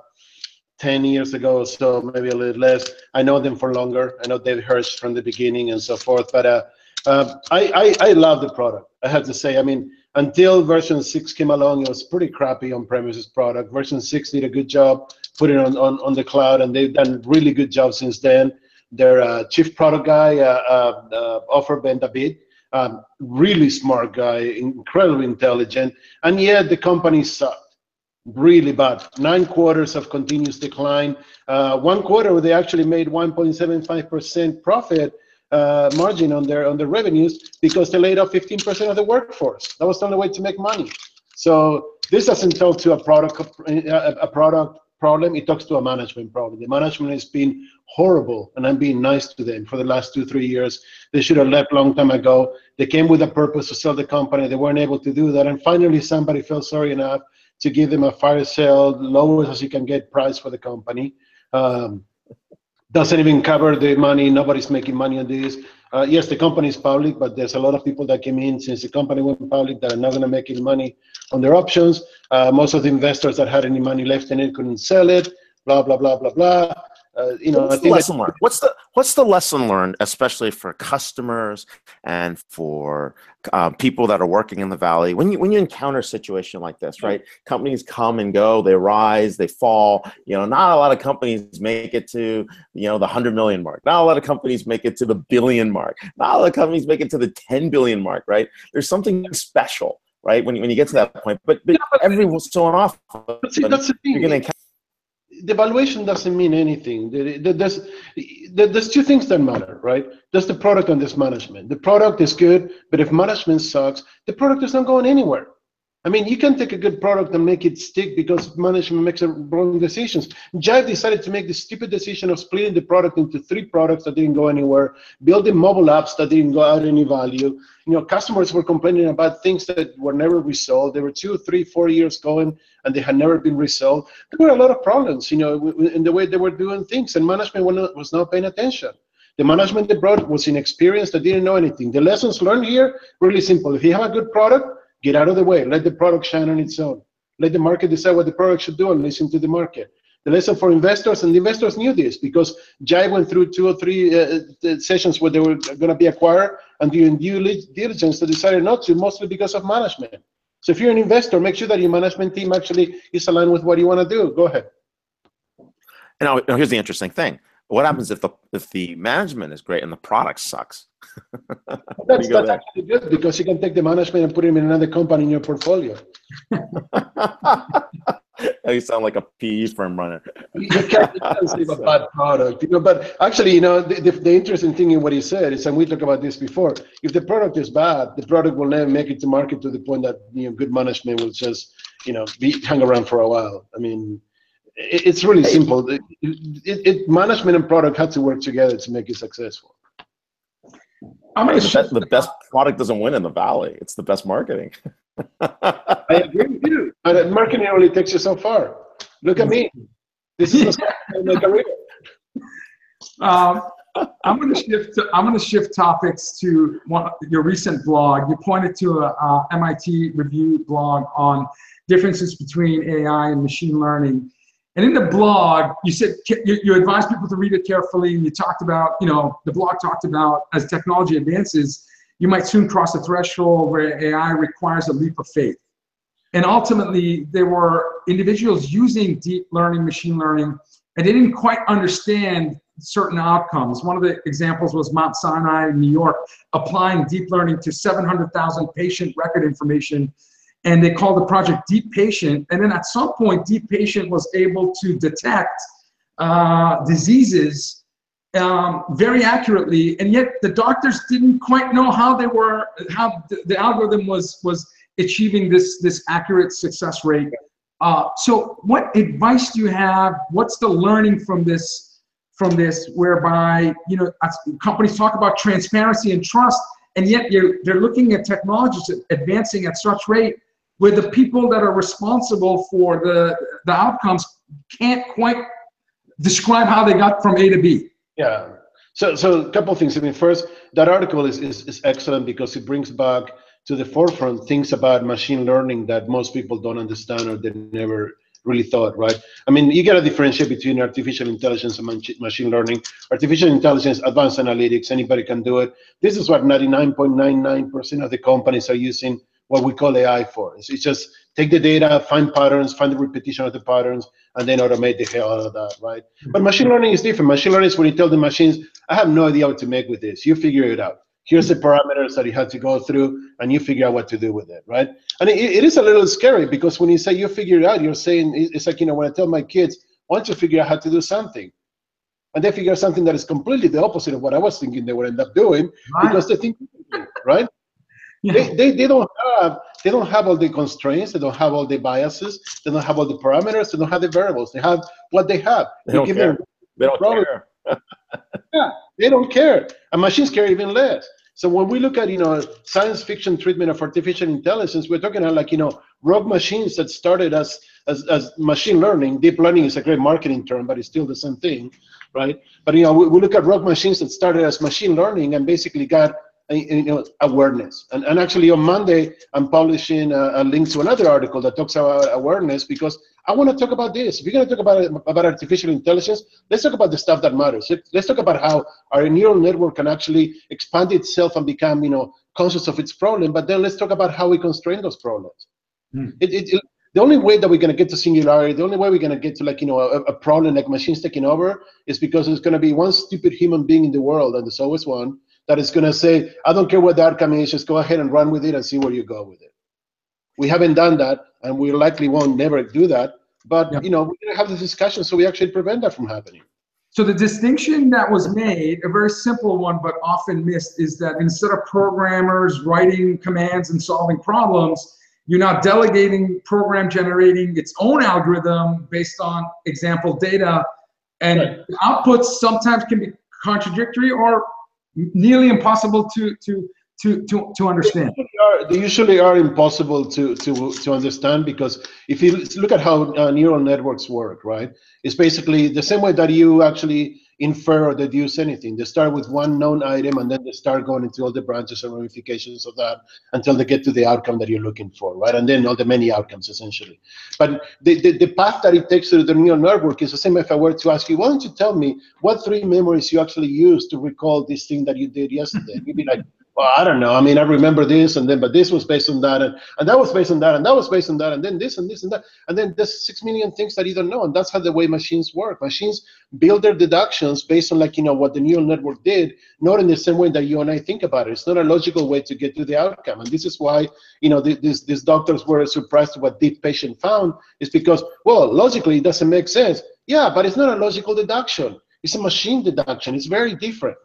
Speaker 5: 10 years ago, so maybe a little less. I know them for longer. I know David Hersh from the beginning and so forth. But uh, uh, I, I, I love the product. I have to say. I mean, until version 6 came along, it was pretty crappy on-premises product. Version 6 did a good job putting it on, on, on the cloud, and they've done really good job since then. Their uh, chief product guy, uh, uh, uh Ofer Ben David, um, really smart guy, incredibly intelligent, and yet the company sucked. really bad. Nine quarters of continuous decline. Uh, one quarter where they actually made 1.75% profit uh, margin on their on their revenues because they laid off 15% of the workforce. That was the only way to make money. So this doesn't talk to a product a, product problem. It talks to a management problem. The management has been horrible, and I'm being nice to them for the last two three years. They should have left long time ago. They came with a purpose to sell the company. They weren't able to do that, and finally somebody felt sorry enough to give them a fire sale, lowest as you can get price for the company. Um, doesn't even cover the money. Nobody's making money on this. Uh, yes, the company is public, but there's a lot of people that came in since the company went public that are not going to make any money on their options. Uh, most of the investors that had any money left in it couldn't sell it. Blah blah blah blah blah.
Speaker 2: Uh, you know, what's the lesson learned? What's the what's the lesson learned, especially for customers and for uh, people that are working in the valley? When you when you encounter a situation like this, right? Companies come and go, they rise, they fall. You know, not a lot of companies make it to you know the hundred million mark. Not a lot of companies make it to the billion mark. Not a lot of companies make it to the ten billion mark. Right? There's something special, right? When you, when you get to that point, but, but every so often, you're going to encounter
Speaker 5: the valuation doesn't mean anything. There's, there's two things that matter, right? There's the product and this management. The product is good, but if management sucks, the product is not going anywhere. I mean, you can take a good product and make it stick because management makes the wrong decisions. Jive decided to make the stupid decision of splitting the product into three products that didn't go anywhere, building mobile apps that didn't go out any value. You know, customers were complaining about things that were never resolved. They were two, three, four years going, and they had never been resolved. There were a lot of problems, you know, in the way they were doing things, and management was not paying attention. The management they brought was inexperienced, they didn't know anything. The lessons learned here, really simple. If you have a good product, Get out of the way. Let the product shine on its own. Let the market decide what the product should do and listen to the market. The lesson for investors, and the investors knew this because Jive went through two or three uh, uh sessions where they were going to be acquired, and during due diligence, they decided not to, mostly because of management. So if you're an investor, make sure that your management team actually is aligned with what you want to do. Go ahead.
Speaker 2: And now, now here's the interesting thing what happens if the if the management is great and the product sucks?
Speaker 5: that's, that's actually good because you can take the management and put him in another company in your portfolio.
Speaker 2: you sound like a PE firm runner.
Speaker 5: you can't, you can't save a bad product, you know. But actually, you know, the, the, the, interesting thing in what he said is, and we talked about this before. If the product is bad, the product will never make it to market to the point that you know good management will just you know be hang around for a while. I mean, it's really simple. It, it, it, management and product have to work together to make it successful.
Speaker 2: I'm gonna the, best, the best product doesn't win in the valley. It's the best marketing.
Speaker 5: I agree with you. And marketing only takes you so far. Look at me. This is my career.
Speaker 1: Um, I'm going to shift. To, I'm going to shift topics to one, your recent blog. You pointed to a, a MIT review blog on differences between AI and machine learning. And in the blog, you said you, you advise people to read it carefully. And you talked about, you know, the blog talked about as technology advances, you might soon cross a threshold where AI requires a leap of faith. And ultimately, there were individuals using deep learning, machine learning, and they didn't quite understand certain outcomes. One of the examples was Mount Sinai in New York applying deep learning to 700,000 patient record information and they called the project Deep Patient. And then at some point, Deep Patient was able to detect uh, diseases um, very accurately, and yet the doctors didn't quite know how they were, how the, the algorithm was was achieving this this accurate success rate. Uh, so, what advice do you have? What's the learning from this? From this, whereby you know companies talk about transparency and trust, and yet they're looking at technologies advancing at such rate where the people that are responsible for the, the outcomes can't quite describe how they got from A to
Speaker 5: B. Yeah. So, so a couple of things. I mean, first, that article is, is, is excellent because it brings back to the forefront things about machine learning that most people don't understand or they never really thought, right? I mean, you got to differentiate between artificial intelligence and machine learning. Artificial intelligence, advanced analytics, anybody can do it. This is what 99.99% of the companies are using what we call AI for. It's, it's just take the data, find patterns, find the repetition of the patterns, and then automate the hell out of that, right? Hmm. But machine learning is different. Machine learning is when you tell the machines, I have no idea what to make with this. You figure it out. Here's the parameters that you had to go through, and you figure out what to do with it, right? And it, it is a little scary because when you say you figure it out, you're saying it's like you know when I tell my kids, "Why don't you figure out how to do something?" and they figure out something that is completely the opposite of what I was thinking they would end up doing right. because they think, right? They, they, they don't have they don't have all the constraints, they don't have all the biases, they don't have all the parameters, they don't have the variables. They have what they have.
Speaker 2: They don't care. they don't care.
Speaker 5: yeah, they don't care. And machines care even less. So when we look at you know science fiction treatment of artificial intelligence, we're talking about like you know rogue machines that started as as, as machine learning. Deep learning is a great marketing term, but it's still the same thing, right? But you know we, we look at rogue machines that started as machine learning and basically got you know, awareness. And, and actually on Monday, I'm publishing a, a, link to another article that talks about awareness because I want to talk about this. If we're going to talk about, about artificial intelligence, let's talk about the stuff that matters. Let's talk about how our neural network can actually expand itself and become, you know, conscious of its problem. But then let's talk about how we constrain those problems. Hmm. It, it, it, the only way that we're going to get to singularity, the only way we're going to get to like, you know, a, a problem like machines taking over is because there's going to be one stupid human being in the world, and there's always one, that is going to say, I don't care what the outcome is, just go ahead and run with it and see where you go with it. We haven't done that, and we likely won't never do that. But you know, we're going to have this discussion so we actually prevent that from happening.
Speaker 1: So the distinction that was made, a very simple one but often missed, is that instead of programmers writing commands and solving problems, you're not delegating program generating its own algorithm based on example data, and right. outputs sometimes can be contradictory or nearly impossible to to to to, to understand.
Speaker 5: They usually, are, they usually are impossible to to to understand because if you look at how uh, neural networks work, right? It's basically the same way that you actually infer or deduce anything. They start with one known item and then they start going into all the branches and ramifications of that until they get to the outcome that you're looking for, right? And then all the many outcomes essentially. But the, the, the path that it takes to the neural network is the same if I were to ask you, why don't you tell me what three memories you actually use to recall this thing that you did yesterday? You'd be like, well, I don't know. I mean, I remember this, and then, but this was based on that, and, and that was based on that, and that was based on that, and then this and this and that, and then there's six million things that you don't know, and that's how the way machines work. Machines build their deductions based on like you know what the neural network did, not in the same way that you and I think about it. It's not a logical way to get to the outcome, and this is why you know these these doctors were surprised what deep patient found is because well, logically it doesn't make sense. Yeah, but it's not a logical deduction. It's a machine deduction. It's very different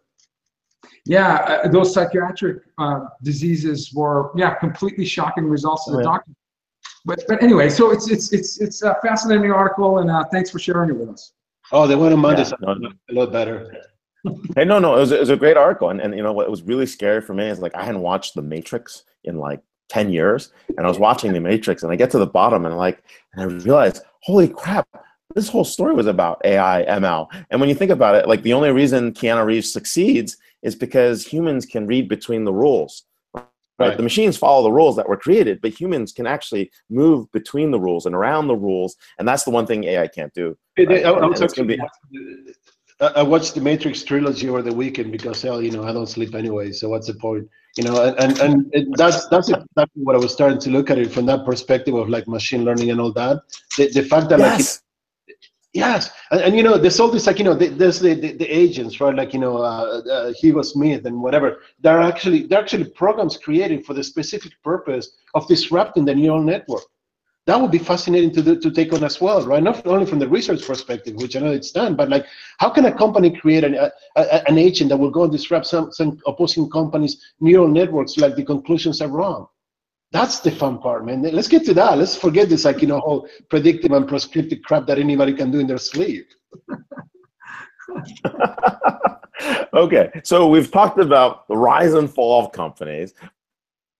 Speaker 1: yeah, uh, those psychiatric uh, diseases were yeah completely shocking results to the yeah. doctor. But but anyway, so it's it's it's it's a fascinating article, and uh, thanks for sharing it with us.
Speaker 5: Oh, they went on Monday yeah, no, a lot better.
Speaker 2: hey, no, no, it was, it was a great article, and, and you know what was really scary for me is like I hadn't watched The Matrix in like 10 years and I was watching The Matrix and I get to the bottom and like and I realized, holy crap, this whole story was about AI, ML. And when you think about it, like the only reason Keanu Reeves succeeds is because humans can read between the rules. Right? right? The machines follow the rules that were created, but humans can actually move between the rules and around the rules, and that's the one thing AI can't do.
Speaker 5: Right? I, I, be, I, watched the Matrix trilogy over the weekend because hell, you know, I don't sleep anyway, so what's the point? You know, and and, and that's that's exactly what I was starting to look at it from that perspective of like machine learning and all that. The, the fact that yes. like Yes, and, and, you know, there's all this like you know, there's the, the, the agents, right? Like you know, uh, uh, Hugo Smith and whatever. They're actually they're actually programs created for the specific purpose of disrupting the neural network. That would be fascinating to do, to take on as well, right? Not only from the research perspective, which I know it's done, but like, how can a company create an, a, a, an agent that will go and disrupt some some opposing companies' neural networks? Like the conclusions are wrong. That's the fun part, man. Let's get to that. Let's forget this, like, you know, whole predictive and prescriptive crap that anybody can do in their sleep.
Speaker 2: okay, so we've talked about the rise and fall of companies,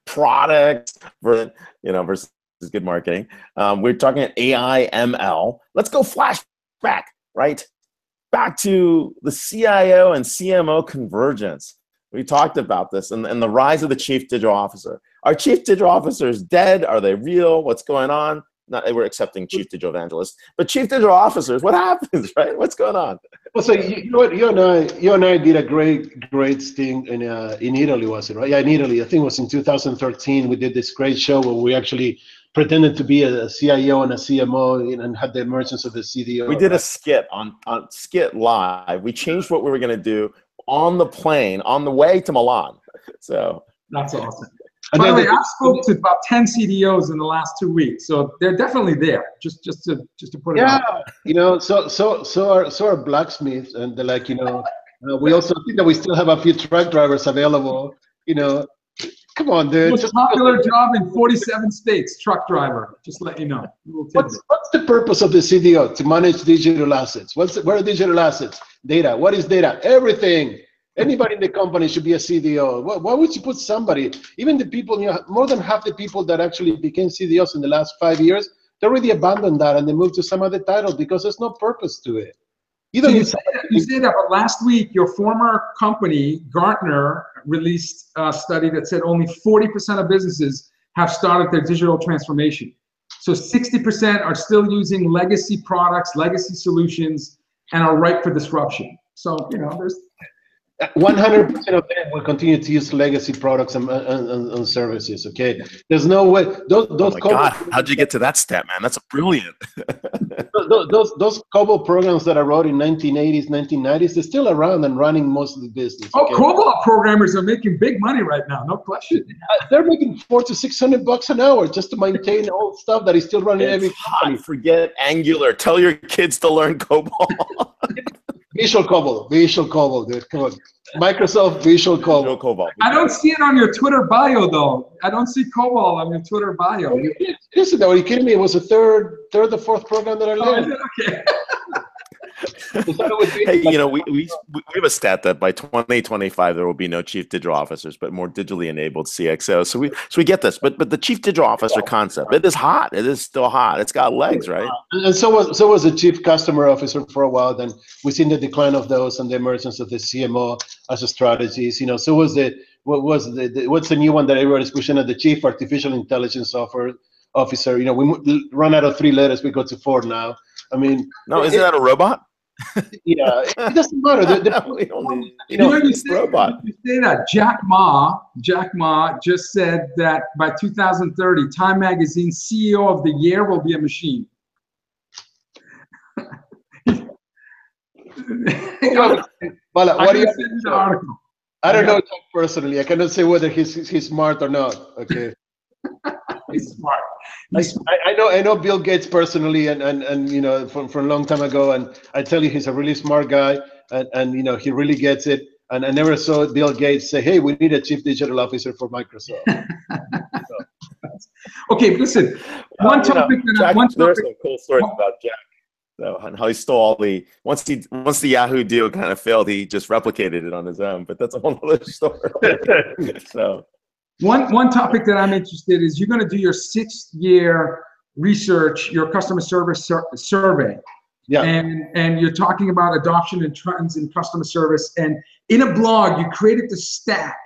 Speaker 2: products, you know, versus good marketing. Um, we're talking AI, ML. Let's go flashback, right? Back to the CIO and CMO convergence. We talked about this and, and the rise of the chief digital officer. Our chief digital officer is dead. Are they real? What's going on? Not we're accepting chief digital evangelists, but chief digital officers. What happens, right? What's going on?
Speaker 5: Well, so you, you and I, you and I did a great, great thing in uh, in Italy, was it right? Yeah, in Italy. I think it was in 2013. We did this great show where we actually pretended to be a CIO and a CMO and had the emergence of the CDO.
Speaker 2: We did a skit on, on skit live. We changed what we were going to do on the plane on the way to Milan. so
Speaker 1: that's awesome. And By the way, I spoke to about ten CDOs in the last two weeks, so they're definitely there. Just, just to, just to put it.
Speaker 5: Yeah, out. you know, so, so, so are, so are blacksmiths, and they're like, you know, uh, we also think that we still have a few truck drivers available. You know, come on, dude.
Speaker 1: Most popular job in 47 states, truck driver. Just let you know.
Speaker 5: What's, what's the purpose of the CDO? To manage digital assets. What's the, what are digital assets? Data. What is data? Everything. Anybody in the company should be a CDO. Why, why would you put somebody? Even the people, you know, more than half the people that actually became CDOs in the last five years, they already abandoned that and they moved to some other title because there's no purpose to it.
Speaker 1: You, so you, say that, you say that, but last week your former company, Gartner, released a study that said only 40% of businesses have started their digital transformation. So 60% are still using legacy products, legacy solutions, and are ripe for disruption. So, you know, there's
Speaker 5: 100% of them will continue to use legacy products and, and, and services. Okay, there's no way. Those, those
Speaker 2: oh my God, how'd you get to that step, man? That's brilliant.
Speaker 5: those, those those COBOL programs that I wrote in 1980s, 1990s, they're still around and running most of the business.
Speaker 1: Oh, okay? Oh, COBOL programmers are making big money right now, no question.
Speaker 5: Uh, they're making four to six hundred bucks an hour just to maintain old stuff that is still running it's every
Speaker 2: company. Forget Angular. Tell your kids to learn COBOL.
Speaker 5: Visual COBOL, Visual COBOL, dude. Come on. Microsoft Visual COBOL. Visual COBOL.
Speaker 1: I don't see it on your Twitter bio though. I don't see COBOL on your Twitter bio.
Speaker 5: Listen, are you kidding me? It was the third, third or fourth program that I oh, learned. Oh, okay.
Speaker 2: hey, you know, we, we, we have a stat that by 2025 there will be no chief digital officers, but more digitally enabled CXOs. So we so we get this, but but the chief digital officer concept it is hot. It is still hot. It's got legs, right?
Speaker 5: And so was so was the chief customer officer for a while. Then we've seen the decline of those and the emergence of the CMO as a strategies. You know, so was the what was the, the what's the new one that everybody's pushing at the chief artificial intelligence software officer? You know, we run out of three letters, we go to four now. I mean,
Speaker 2: no, isn't it, that a robot?
Speaker 5: yeah, it doesn't matter. The, the,
Speaker 1: only, you know, you, say, robot. you say that Jack Ma, Jack Ma just said that by 2030, Time Magazine CEO of the year will be a machine.
Speaker 5: well, what do you the article. I don't know personally. I cannot say whether he's he's smart or not. Okay.
Speaker 1: He's smart.
Speaker 5: I, I, know I know Bill Gates personally, and and and you know from from a long time ago, and I tell you he's a really smart guy, and and you know he really gets it. And I never saw Bill Gates say, "Hey, we need a chief digital officer for Microsoft."
Speaker 1: so. Okay, listen. One uh, topic.
Speaker 2: Know, Jack, one topic. some cool stories about Jack. So, and how he stole all the once he once the Yahoo deal kind of failed, he just replicated it on his own. But that's a whole other story. so
Speaker 1: one, one topic that I'm interested is you're going to do your sixth year research, your customer service sur survey. Yeah. And, and you're talking about adoption and trends in customer service. And in a blog, you created the stack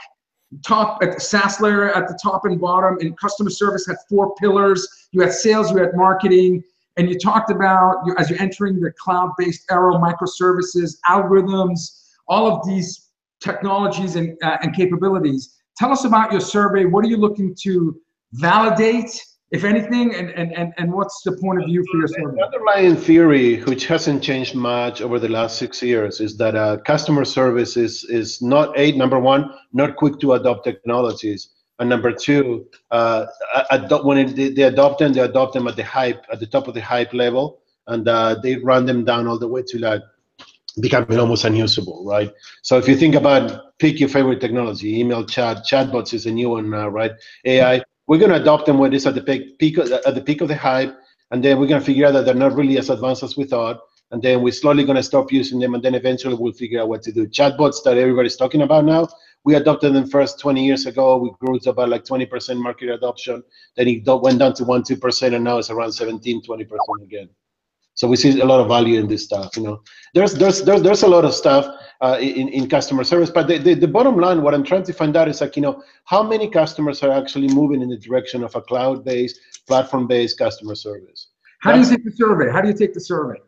Speaker 1: top at the SaaS layer at the top and bottom, and customer service had four pillars. You had sales, you had marketing, and you talked about you, as you're entering the cloud-based era, microservices, algorithms, all of these technologies and, uh, and capabilities. Tell us about your survey. What are you looking to validate, if anything, and, and, and, and what's the point of view for your survey?
Speaker 5: The underlying theory, which hasn't changed much over the last six years, is that uh, customer service is, is not, a, number one, not quick to adopt technologies. And number two, uh, adopt, when it, they adopt them, they adopt them at the hype, at the top of the hype level, and uh, they run them down all the way to like becoming almost unusable, right? So if you think about pick your favorite technology, email, chat, chatbots is a new one, uh, right? AI, we're going to adopt them when it's at the peak, peak at the peak of the hype, and then we're going to figure out that they're not really as advanced as we thought, and then we're slowly going to stop using them, and then eventually we'll figure out what to do. Chatbots that everybody's talking about now, we adopted them first 20 years ago. We grew to about like 20% market adoption. Then it went down to 1, 2%, and now it's around 17, 20% again. So we see a lot of value in this stuff. You know, there's there's there's, there's a lot of stuff uh, in in customer service, but the, the, the bottom line, what I'm trying to find out is like you know how many customers are actually moving in the direction of a cloud-based, platform-based customer service.
Speaker 1: How That's, do you take the survey? How do you take the survey?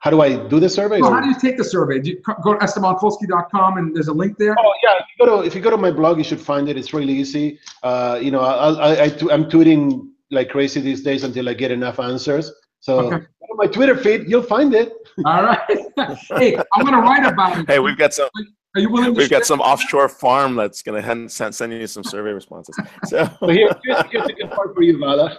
Speaker 5: How do I do the survey?
Speaker 1: Well, how do you take the survey? Do you go to estebankolsky.com and there's a link there?
Speaker 5: Oh yeah, if you go to if you go to my blog, you should find it. It's really easy. Uh, you know, I, I, I I'm tweeting like crazy these days until I get enough answers. So okay. my Twitter feed, you'll find it.
Speaker 1: All right. hey, I'm gonna write about it.
Speaker 2: Hey, we've got some
Speaker 1: Are you willing?
Speaker 2: We've got some offshore farm that's going to send, send you some survey responses. So
Speaker 5: here, here's, here's, a good part for you, Vala.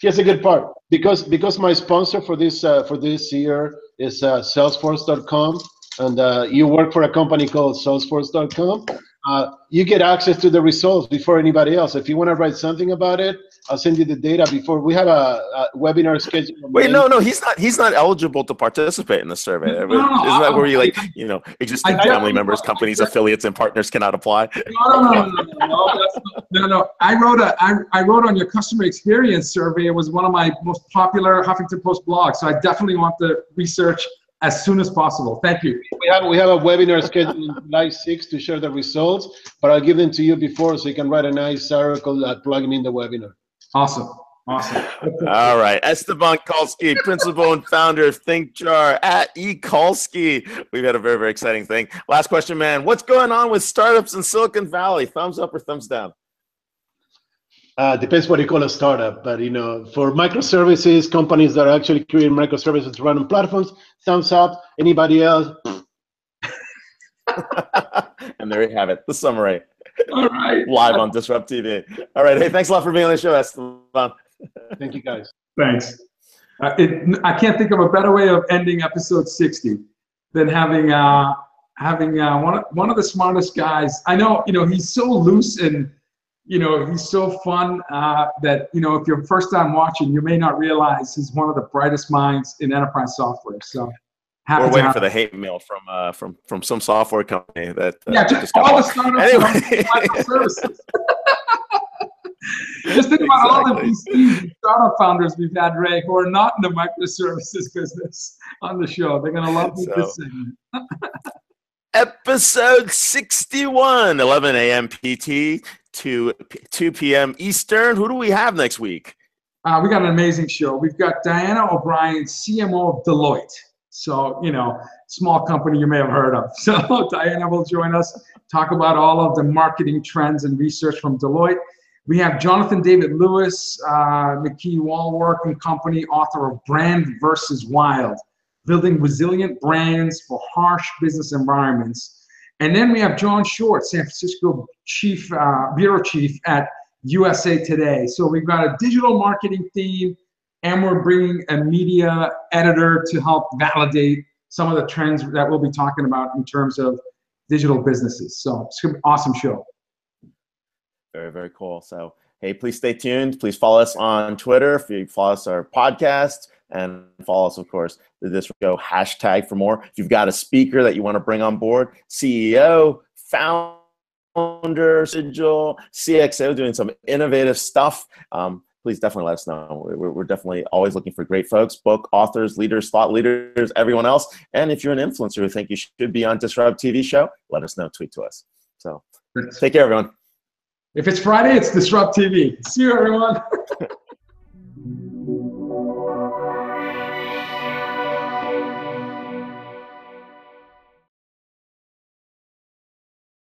Speaker 5: here's a good part because because my sponsor for this uh, for this year is uh, Salesforce.com, and uh, you work for a company called Salesforce.com. Uh, you get access to the results before anybody else. If you want to write something about it, I'll send you the data before we have a, a webinar scheduled.
Speaker 2: Wait, no, no, he's not. He's not eligible to participate in the survey. No, no, Isn't that where you like, you know, existing I, family members, companies, affiliates, and partners cannot apply?
Speaker 1: No, no, no, no, no, no, no, no. I wrote a, I, I wrote on your customer experience survey. It was one of my most popular Huffington Post blogs. So I definitely want the research as soon as possible. Thank you.
Speaker 5: We have we have a webinar scheduled in July 6 to share the results, but I'll give them to you before so you can write a nice article uh, plugging in the webinar.
Speaker 1: Awesome. Awesome.
Speaker 2: All right. Esteban Kolsky, principal and founder of ThinkJar at eKolsky. We've had a very, very exciting thing. Last question, man. What's going on with startups in Silicon Valley? Thumbs up or thumbs down?
Speaker 5: Uh, depends what you call a startup, but you know, for microservices, companies that are actually creating microservices to run on platforms, thumbs up. Anybody else?
Speaker 2: and there you have it, the summary.
Speaker 1: All right.
Speaker 2: Live on DisrupTV. All right. Hey, thanks a lot for being on the show, Esteban.
Speaker 5: Thank you, guys.
Speaker 1: Thanks. Uh, it, I can't think of a better way of ending episode 60 than having uh, having uh, one of, one of the smartest guys. I know, you know, he's so loose and you know, he's so fun uh, that, you know, if you're first time watching, you may not realize he's one of the brightest minds in enterprise software. So
Speaker 2: we're waiting for the hate mail from uh, from from some software company that uh,
Speaker 1: yeah, just all the startups anyway. microservices. just think about all the and startup founders we've had, Ray, who are not in the microservices business on the show. They're gonna love so, this segment.
Speaker 2: episode 61, 11 a.m. PT to 2 p.m. Eastern. Who do we have next week?
Speaker 1: Uh, we got an amazing show. We've got Diana O'Brien, CMO of Deloitte. So, you know, small company you may have heard of. So, Diana will join us, talk about all of the marketing trends and research from Deloitte. We have Jonathan David Lewis, uh, McKee Wallwork and Company, author of Brand versus Wild Building Resilient Brands for Harsh Business Environments. And then we have John Short, San Francisco chief, uh, bureau chief at USA Today. So we've got a digital marketing theme, and we're bringing a media editor to help validate some of the trends that we'll be talking about in terms of digital businesses. So it's an awesome show.
Speaker 2: Very, very cool. So, hey, please stay tuned. Please follow us on Twitter. If you follow us our podcast, and follow us, of course, the This Show hashtag for more. If you've got a speaker that you want to bring on board, CEO, founder, sigil, CXO, doing some innovative stuff. Um, please definitely let us know. We're, we're, definitely always looking for great folks, book authors, leaders, thought leaders, everyone else. And if you're an influencer who think you should be on DisrupTV show, let us know. Tweet to us. So take care, everyone.
Speaker 1: If it's Friday, it's DisrupTV. See you, everyone.